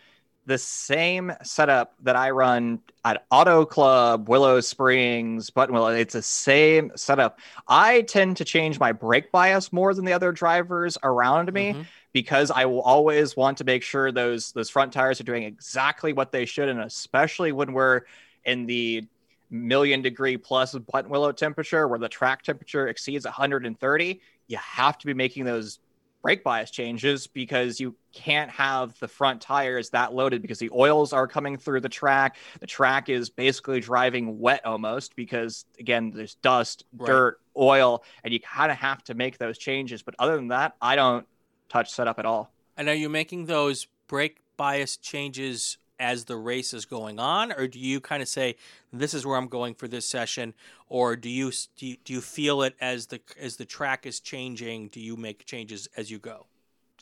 the same setup that I run at Auto Club, Willow Springs, Buttonwillow. It's the same setup. I tend to change my brake bias more than the other drivers around me mm-hmm. because I will always want to make sure those those front tires are doing exactly what they should, and especially when we're in the million degree plus Buttonwillow temperature where the track temperature exceeds 130 you have to be making those brake bias changes because you can't have the front tires that loaded because the oils are coming through the track. The track is basically driving wet almost because again, there's dust, right. dirt, oil, and you kind of have to make those changes. But other than that, I don't touch setup at all.
And are you making those brake bias changes as the race is going on, or do you kind of say this is where I'm going for this session, or do you do you, do you feel it as the as the track is changing? Do you make changes as you go?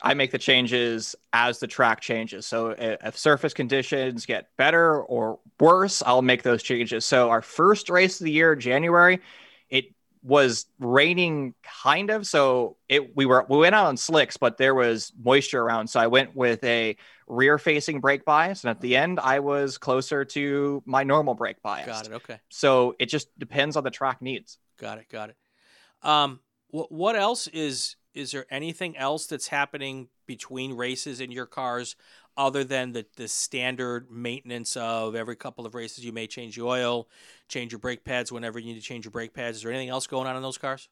I make the changes as the track changes. So uh, if surface conditions get better or worse, I'll make those changes. So our first race of the year, January, was raining kind of. So it we were we went out on slicks, but there was moisture around. So I went with a rear facing brake bias. And at the end, I was closer to my normal brake bias.
Got it. Okay.
So it just depends on the track needs.
Got it. Got it. Um, wh- what else is, is there anything else that's happening between races in your cars other than the, the standard maintenance of every couple of races you may change the oil, change your brake pads whenever you need to change your brake pads? Is there anything else going on in those cars?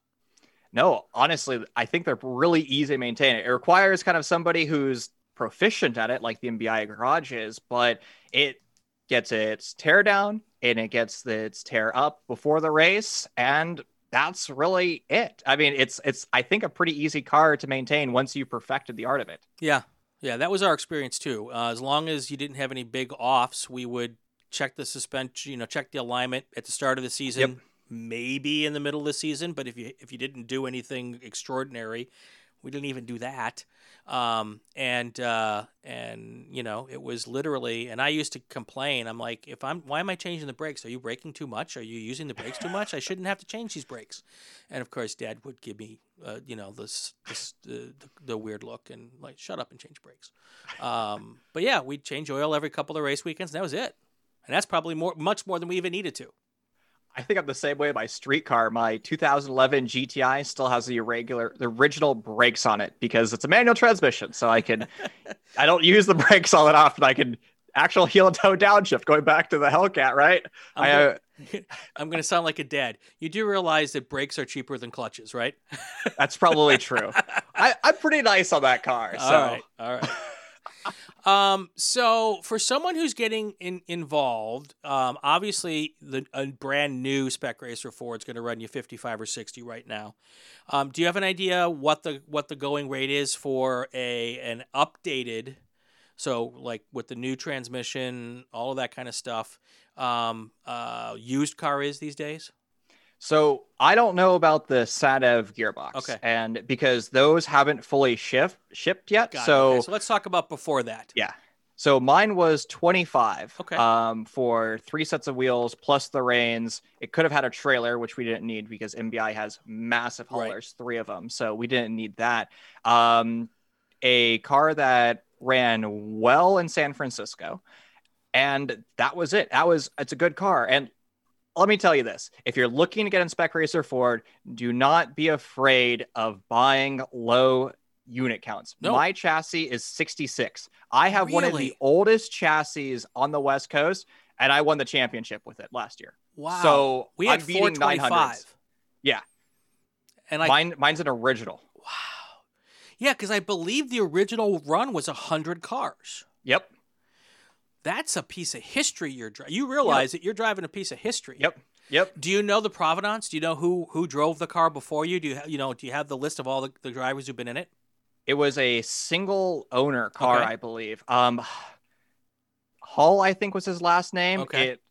No, honestly, I think they're really easy to maintain. It requires kind of somebody who's proficient at it like the MBI garage is, but it gets its tear down and it gets its tear up before the race and that's really it. I mean, it's it's I think a pretty easy car to maintain once you've perfected the art of it.
Yeah, yeah, that was our experience too. Uh, as long as you didn't have any big offs, we would check the suspension, you know, check the alignment at the start of the season, yep. maybe in the middle of the season. But if you if you didn't do anything extraordinary, we didn't even do that. Um, and uh, and you know, it was literally. And I used to complain. I'm like, if I'm, why am I changing the brakes? Are you braking too much? Are you using the brakes too much? I shouldn't have to change these brakes. And of course, Dad would give me, uh, you know, this, this the, the, weird look and like, shut up and change brakes. Um, but yeah, we'd change oil every couple of race weekends. And that was it. And that's probably more, much more than we even needed to.
I think I'm the same way. My street car, my 2011 GTI, still has the irregular, the original brakes on it because it's a manual transmission. So I can, I don't use the brakes all that often. I can actual heel and toe downshift. Going back to the Hellcat, right?
I'm I, gonna, uh, I'm going to sound like a dad. You do realize that brakes are cheaper than clutches, right?
that's probably true. I, am pretty nice on that car. So.
All right, all right. Um, so for someone who's getting in, involved, um, obviously the a brand new spec racer Ford is going to run you 55 or 60 right now. Um, do you have an idea what the what the going rate is for a an updated, so like with the new transmission, all of that kind of stuff, um, uh, used car is these days?
So I don't know about the Sadev gearbox.
Okay.
And because those haven't fully shipped shipped yet.
Got
so
okay. so let's talk about before that.
Yeah. So mine was 25
okay.
um, for three sets of wheels plus the reins. It could have had a trailer, which we didn't need because MBI has massive haulers, right. three of them. So we didn't need that. Um, a car that ran well in San Francisco. And that was it. That was, it's a good car. And let me tell you this if you're looking to get in spec racer ford do not be afraid of buying low unit counts
nope.
my chassis is 66 i have
really?
one of the oldest chassis on the west coast and i won the championship with it last year
wow
so
we had
I'm beating 900
yeah And like,
Mine, mine's an original.
wow, yeah, because I believe the original run was hundred cars.
Yep.
That's a piece of history you're driving. You realize that you're driving a piece of history.
Yep. Yep.
Do you know the provenance? Do you know who who drove the car before you? Do you ha- you know? Do you have the list of all the, the drivers who've been in it?
It was a single owner car,
Okay.
I believe. Um, Hull, I think, was his last name.
Okay.
It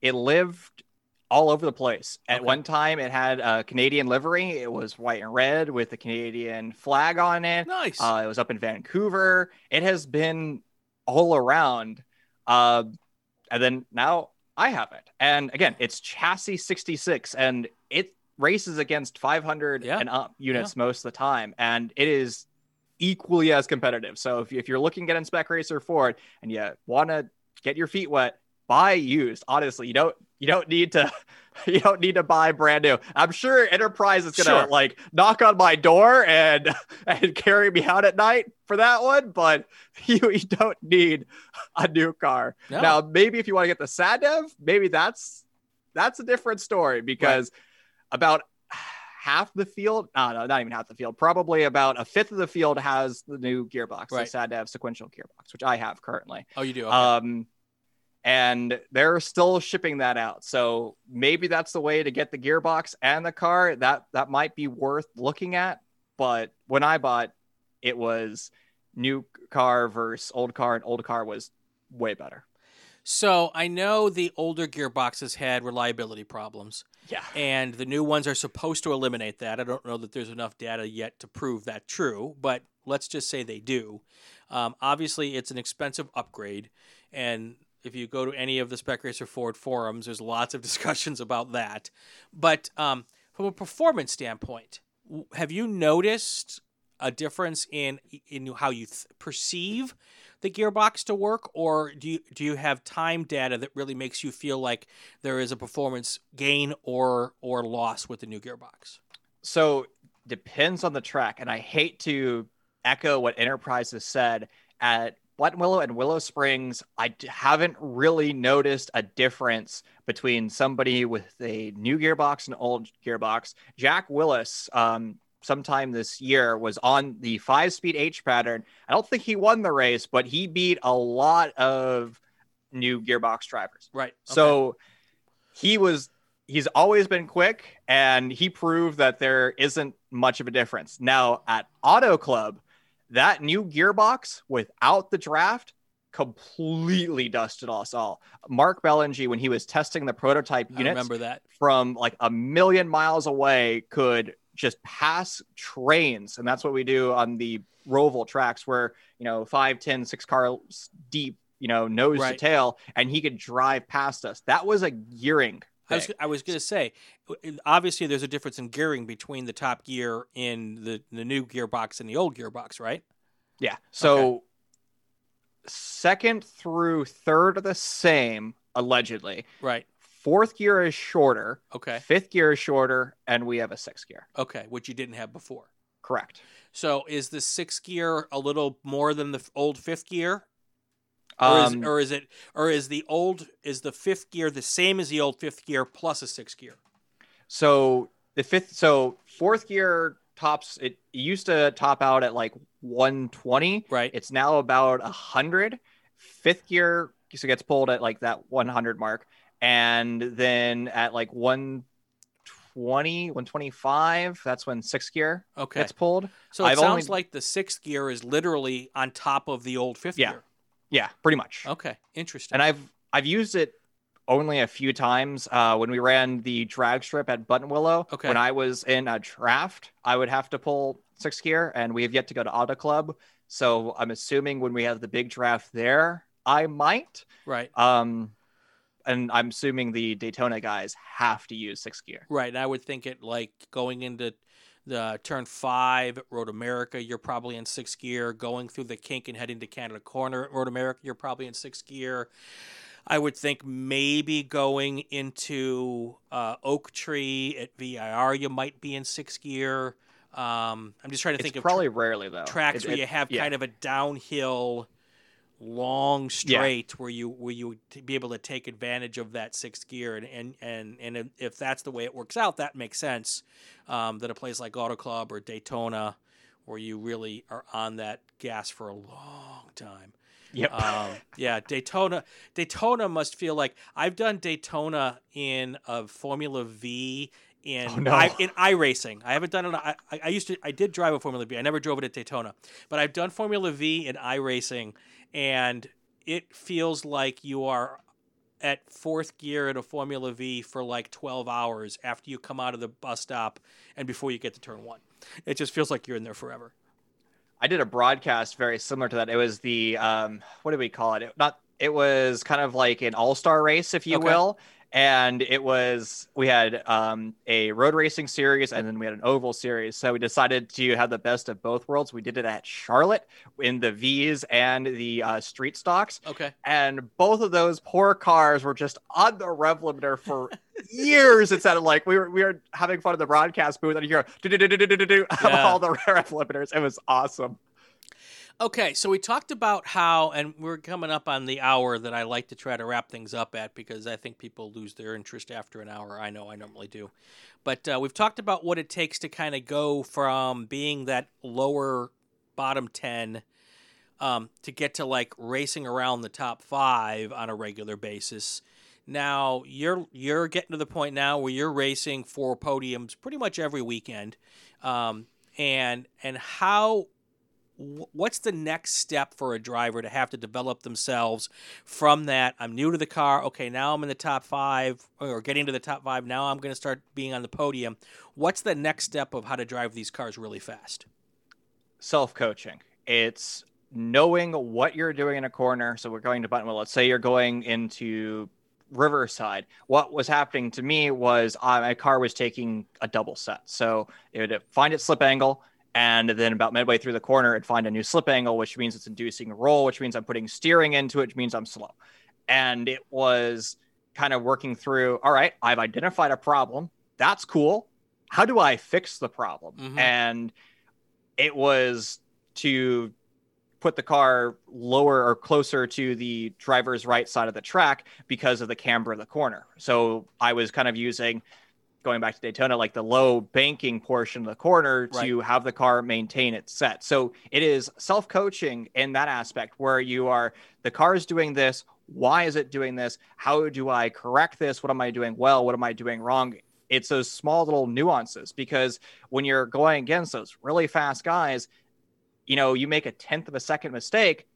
it lived all over the place. At
Okay.
one time, it had a Canadian livery. It was white and red with the Canadian flag on it.
Nice.
Uh, it was up in Vancouver. It has been all around. Uh, and then now I have it. And again, it's chassis 66 and it races against 500
Yeah.
and up units most of the time. And it is equally as competitive. So if, if you're looking at in Spec Racer Ford and you want to get your feet wet, buy used. Honestly, you don't you don't need to you don't need to buy brand new. I'm sure Enterprise is gonna
Sure.
like knock on my door and and carry me out at night for that one, but you, you don't need a new car.
No.
Now, maybe if you want to get the Sadev, maybe that's that's a different story because about half the field, no, no, not even half the field, probably about a fifth of the field has the new gearbox,
Right.
the Sadev sequential gearbox, which I have currently.
oh, you do. Okay.
Um, and they're still shipping that out. So maybe that's the way to get the gearbox and the car. That that might be worth looking at. But when I bought, it was new car versus old car, and old car was way better.
so I know the older gearboxes had reliability problems,
Yeah.
and the new ones are supposed to eliminate that. I don't know that there's enough data yet to prove that true, but let's just say they do. Um, obviously, it's an expensive upgrade, and if you go to any of the Spec Racer Ford forums, there's lots of discussions about that. But um, from a performance standpoint, have you noticed a difference in in how you th- perceive the gearbox to work, or do you do you have time data that really makes you feel like there is a performance gain or or loss with the new gearbox?
So depends on the track, and I hate to echo what Enterprise has said at Buttonwillow and Willow Springs. I haven't really noticed a difference between somebody with a new gearbox and old gearbox. Jack Willis, um, sometime this year, was on the five-speed H pattern. I don't think he won the race, but he beat a lot of new gearbox drivers.
Right.
So he was he's always been quick and he proved that there isn't much of a difference. Now at Auto Club, that new gearbox without the draft completely dusted us all. Mark Bellinger, when he was testing the prototype
I remember that.
from like a million miles away, could just pass trains. And that's what we do on the Roval tracks where, you know, five, ten, six cars deep, you know, nose
Right.
to tail, and he could drive past us. That was a gearing.
I was, I was going to say, obviously, there's a difference in gearing between the top gear in the, the new gearbox and the old gearbox, right?
Yeah. So second through third are the same, allegedly.
Right.
Fourth gear is shorter.
Okay.
Fifth gear is shorter, and we have a sixth gear.
Okay. Which you didn't have before.
Correct.
So is the sixth gear a little more than the old fifth gear, or is,
Um,
or is it, or is the old is the fifth gear the same as the old fifth gear plus a sixth gear?
So the fifth, so fourth gear tops. It used to top out at like 120.
Right.
It's now about 100. Fifth gear so gets pulled at like that 100 mark, and then at like 120, 125, that's when sixth gear
Okay.
gets pulled.
so it
I've
sounds
only-
like the sixth gear is literally on top of the old fifth
Yeah.
gear.
Yeah, pretty much.
Okay. Interesting.
And I've I've used it only a few times. Uh, when we ran the drag strip at Buttonwillow,
Okay.
when I was in a draft, I would have to pull six gear, and we have yet to go to Auto Club. So I'm assuming when we have the big draft there, I might.
right.
Um, and I'm assuming the Daytona guys have to use six gear.
Right, and I would think it like going into the turn five Road America, you're probably in sixth gear. Going through the kink and heading to Canada Corner at Road America, you're probably in sixth gear. I would think maybe going into uh, Oak Tree at VIR, you might be in sixth gear. Um, I'm just trying to
It's
think of
probably rarely though.
tracks
It-
where
it-
you have
yeah.
kind of a downhill long straight where you where you would be able to take advantage of that sixth gear. And and and, and if that's the way it works out that makes sense um, that a place like auto club or daytona where you really are on that gas for a long time.
Yep.
um, yeah daytona daytona must feel like i've done daytona in a formula v in
Oh, no.
I, in iRacing. I haven't done it. I, I I used to. I did drive a Formula V. I never drove it at Daytona, but I've done Formula V in iRacing, and it feels like you are at fourth gear in a Formula V for like 12 hours after you come out of the bus stop and before you get to turn one. It just feels like you're in there forever.
I did a broadcast very similar to that. It was the um, what do we call it? it not it was kind of like an all-star race, if you
Okay.
will. And it was we had um, a road racing series and then we had an oval series. So we decided to have the best of both worlds. We did it at Charlotte in the V's and the uh, street stocks.
Okay.
And both of those poor cars were just on the rev limiter for years. It sounded like we were we were having fun in the broadcast booth and you hear all the rev limiters. It was awesome.
Okay, so we talked about how, and we're coming up on the hour that I like to try to wrap things up at because I think people lose their interest after an hour. I know I normally do. But uh, we've talked about what it takes to kind of go from being that lower bottom 10 um, to get to like racing around the top five on a regular basis. Now you're you're getting to the point now where you're racing for podiums pretty much every weekend, um, and and how what's the next step for a driver to have to develop themselves from that i'm new to the car okay now i'm in the top five or getting to the top five now i'm going to start being on the podium what's the next step of how to drive these cars really fast
self coaching. It's knowing what you're doing in a corner. So we're going to button. Well, let's say you're going into Riverside. What was happening to me was uh, my car was taking a double set. So it would find its slip angle. And then about midway through the corner, it'd find a new slip angle, which means it's inducing a roll, which means I'm putting steering into it, which means I'm slow. And it was kind of working through all right, I've identified a problem. That's cool. How do I fix the problem?
Mhm.
And it was to put the car lower or closer to the driver's right side of the track because of the camber of the corner. So I was kind of using going back to Daytona like the low banking portion of the corner to have the car maintain its set. So it is self-coaching in that aspect where you are the car is doing this, why is it doing this? How do I correct this? What am I doing well? What am I doing wrong? It's those small little nuances because when you're going against those really fast guys, you know, you make a tenth of a second mistake,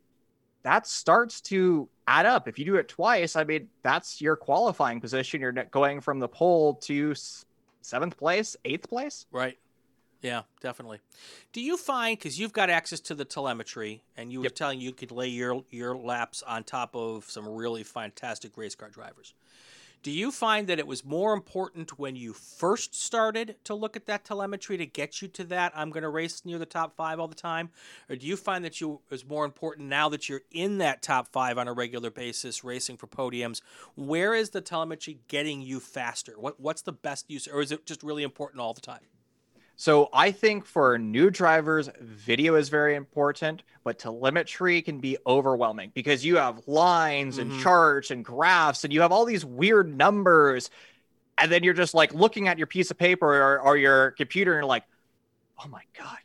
that starts to add up. If you do it twice, I mean, that's your qualifying position. You're going from the pole to seventh place, eighth place.
Right. Yeah, definitely. Do you find because you've got access to the telemetry, and you were
Yep.
telling you could lay your your laps on top of some really fantastic race car drivers? Do you find that it was more important when you first started to look at that telemetry to get you to that I'm going to race near the top five all the time, or do you find that you was more important now that you're in that top five on a regular basis, racing for podiums? Where is the telemetry getting you faster? What what's the best use, or is it just really important all the time?
So I think for new drivers, video is very important, but telemetry can be overwhelming because you have lines and
Mhm.
charts and graphs and you have all these weird numbers. And then you're just like looking at your piece of paper or, or your computer and you're like, oh my God,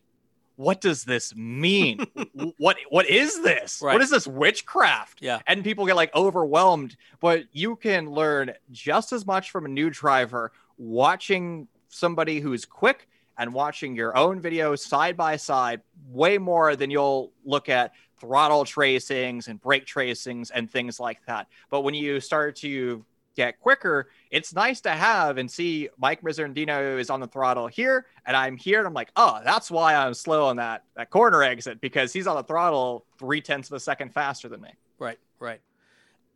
what does this mean? What what is this?
Right.
What is this witchcraft?
Yeah.
And people get like overwhelmed, but you can learn just as much from a new driver watching somebody who's quick and watching your own videos side by side way more than you'll look at throttle tracings and brake tracings and things like that. But when you start to get quicker, it's nice to have and see Mike Miserandino is on the throttle here and I'm here and I'm like, oh, that's why I'm slow on that, that corner exit because he's on the throttle three tenths of a second faster than me.
Right, right.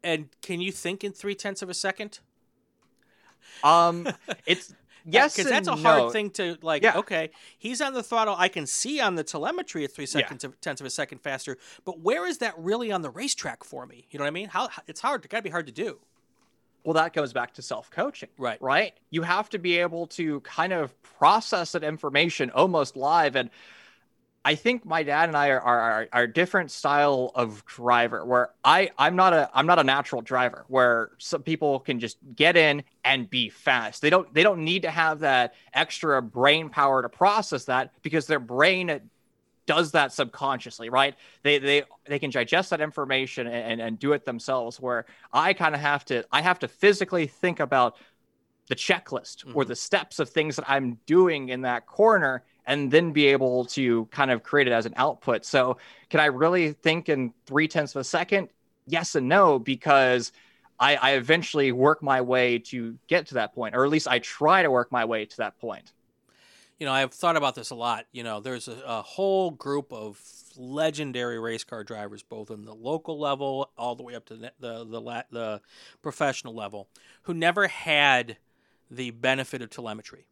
And can you think in three tenths of a second?
Um, it's yes,
because that's a
and
hard thing to like.
Yeah.
Okay, he's on the throttle. I can see on the telemetry at three
Yeah.
seconds of tenths of a second faster. But where is that really on the racetrack for me? You know what I mean? How it's hard. It got to be hard to do.
Well, that goes back to self coaching.
Right.
right? You have to be able to kind of process that information almost live. And I think my dad and I are, are are different style of driver. Where I I'm not a I'm not a natural driver. Where some people can just get in and be fast. They don't they don't need to have that extra brain power to process that because their brain does that subconsciously, right? They they they can digest that information and and do it themselves. Where I kind of have to I have to physically think about the checklist mm-hmm. or the steps of things that I'm doing in that corner and then be able to kind of create it as an output. So, can I really think in three tenths of a second? Yes and no, because I, I, eventually work my way to get to that point, or at least I try to work my way to that point.
You know, I've thought about this a lot. You know, there's a, a whole group of legendary race car drivers, both in the local level all the way up to the the, the, the professional level, who never had the benefit of telemetry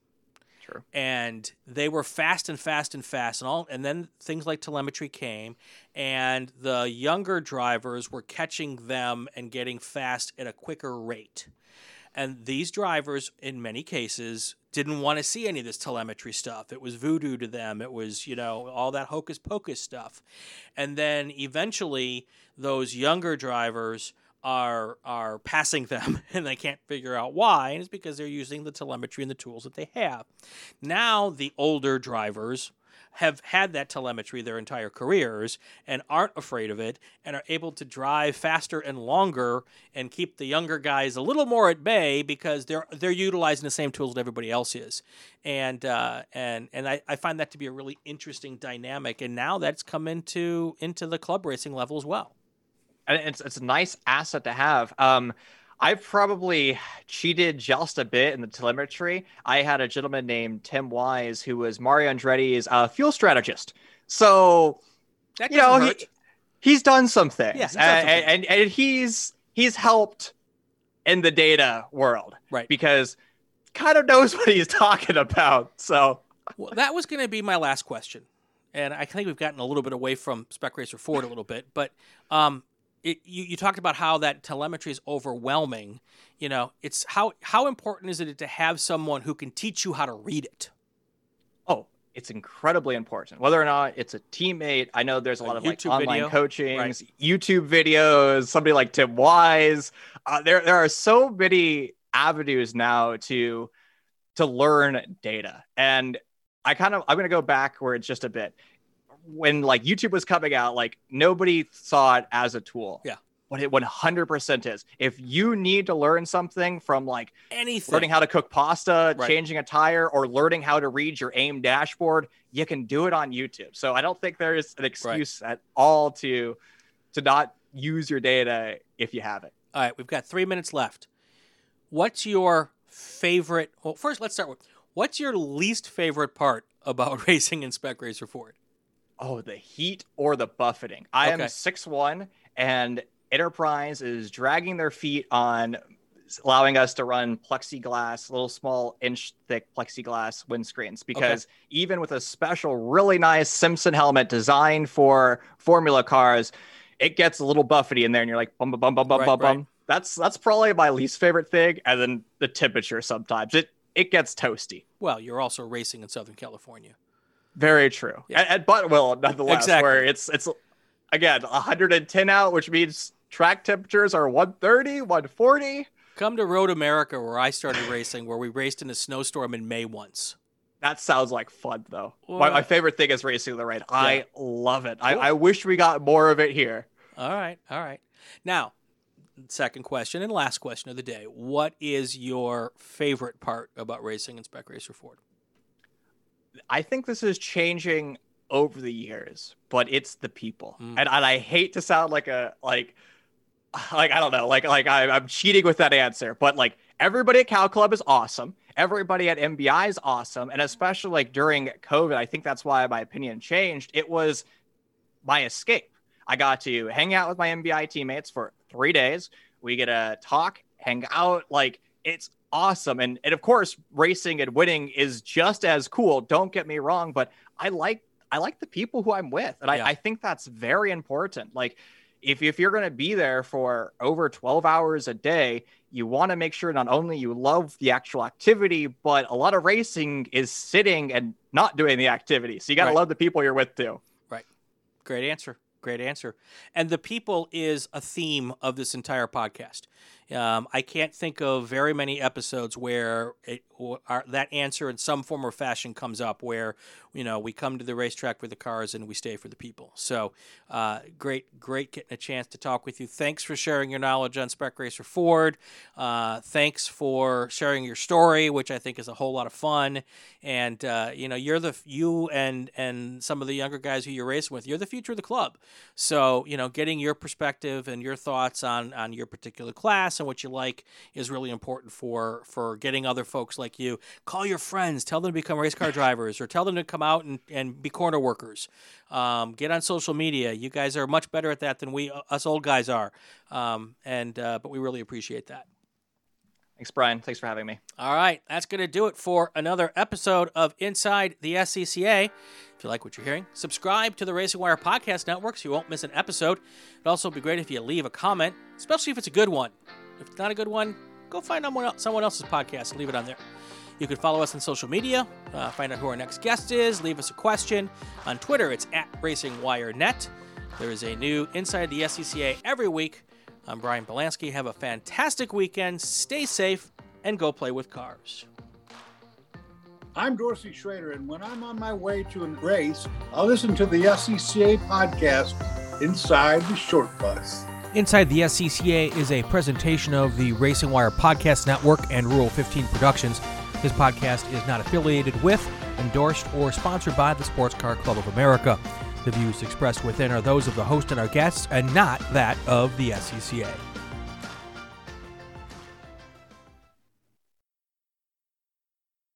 And they were fast and fast and fast and all and then things like telemetry came and the younger drivers were catching them and getting fast at a quicker rate. And these drivers, in many cases, didn't want to see any of this telemetry stuff. It was voodoo to them. It was, you know, all that hocus pocus stuff. And then eventually, those younger drivers are are passing them and they can't figure out why and it's because they're using the telemetry and the tools that they have. Now the older drivers have had that telemetry their entire careers and aren't afraid of it and are able to drive faster and longer and keep the younger guys a little more at bay because they're they're utilizing the same tools that everybody else is. And uh, and and I, I find that to be a really interesting dynamic. And now that's come into into the club racing level as well
it's it's a nice asset to have. Um, I've probably cheated just a bit in the telemetry. I had a gentleman named Tim Wise who was Mario Andretti's uh, fuel strategist. So,
you know, he,
he's done some things,
yeah,
and, and, and he's he's helped in the data world,
right?
Because kind of knows what he's talking about. So,
well, that was going to be my last question, and I think we've gotten a little bit away from Spec Racer Ford a little bit, but um, it, you, you talked about how that telemetry is overwhelming. You know, it's how how important is it to have someone who can teach you how to read it?
Oh, it's incredibly important. Whether or not it's a teammate, I know there's a lot of like online video. coachings, right. YouTube videos, somebody like Tim Wise. Uh, there there are so many avenues now to to learn data, and I kind of I'm going to go backwards just a bit when like YouTube was coming out, like nobody saw it as a tool.
Yeah.
What it 100% is. If you need to learn something from like
anything,
learning how to cook pasta, right. changing a tire, or learning how to read your AIM dashboard, you can do it on YouTube. So I don't think there is an excuse right. at all to to not use your data if you have it.
All right, we've got three minutes left. What's your favorite? Well, first, let's start with what's your least favorite part about racing in Spec Racer Ford?
Oh, the heat or the buffeting. I okay. am six one, and Enterprise is dragging their feet on allowing us to run plexiglass, little small inch thick plexiglass windscreens. Because okay. even with a special, really nice Simpson helmet designed for Formula cars, it gets a little buffety in there, and you're like bum bum bum bum bum right, bum. Right. That's that's probably my least favorite thing, and then the temperature sometimes it it gets toasty.
Well, you're also racing in Southern California.
Very true. Yeah. At, at nonetheless, exactly. where it's it's again 110 out, which means track temperatures are 130, 140.
Come to Road America, where I started racing, where we raced in a snowstorm in May once.
That sounds like fun, though. Well, my, my, favorite thing is racing the rain. Yeah. I love it. Cool. I, I wish we got more of it here.
All right, all right. Now, second question and last question of the day: What is your favorite part about racing in Spec Racer Ford?
I think this is changing over the years, but it's the people. Mm. And, and I hate to sound like a like like I don't know, like like I, I'm cheating with that answer, but like everybody at Cal Club is awesome. Everybody at MBI is awesome, and especially like during COVID, I think that's why my opinion changed. It was my escape. I got to hang out with my MBI teammates for three days. We get to talk, hang out. Like it's awesome. And and of course, racing and winning is just as cool. Don't get me wrong, but I like I like the people who I'm with, and yeah. I, I think that's very important. Like if, if you're going to be there for over 12 hours a day, you want to make sure not only you love the actual activity, but a lot of racing is sitting and not doing the activity. So you got to
Right.
love the people you're with too. Right.
Great answer. Great answer. And the people is a theme of this entire podcast. Um, I can't think of very many episodes where it, that answer in some form or fashion comes up where, you know, we come to the racetrack for the cars and we stay for the people. So uh, great, great getting a chance to talk with you. Thanks for sharing your knowledge on Spec Racer Ford. Uh, thanks for sharing your story, which I think is a whole lot of fun. And uh, you know, you're the you and and some of the younger guys who you're racing with. You're the future of the club. So you know, getting your perspective and your thoughts on on your particular class and what you like is really important for for getting other folks like you. Call your friends, tell them to become race car drivers, or tell them to come out and and be corner workers. Um, get on social media. You guys are much better at that than we us old guys are. Um, and uh, but we really appreciate that.
Thanks, Bryan. Thanks for having me.
All right, that's going to do it for another episode of Inside the SCCA. If you like what you're hearing, subscribe to the Racing Wire Podcast Network so you won't miss an episode. It'd also be great if you leave a comment, especially if it's a good one. If it's not a good one, go find someone else's podcast and leave it on there. You can follow us on social media, uh, find out who our next guest is, leave us a question. On Twitter, it's at RacingWireNet. There is a new Inside the SCCA every week. I'm Brian Belansky. Have a fantastic weekend. Stay safe and go play with cars.
I'm Dorsey Schroeder, and when I'm on my way to a race, I'll listen to the SCCA podcast inside the short bus.
Inside the SCCA is a presentation of the Racing Wire Podcast Network and Rural 15 Productions. This podcast is not affiliated with, endorsed, or sponsored by the Sports Car Club of America. The views expressed within are those of the host and our guests and not that of the SCCA.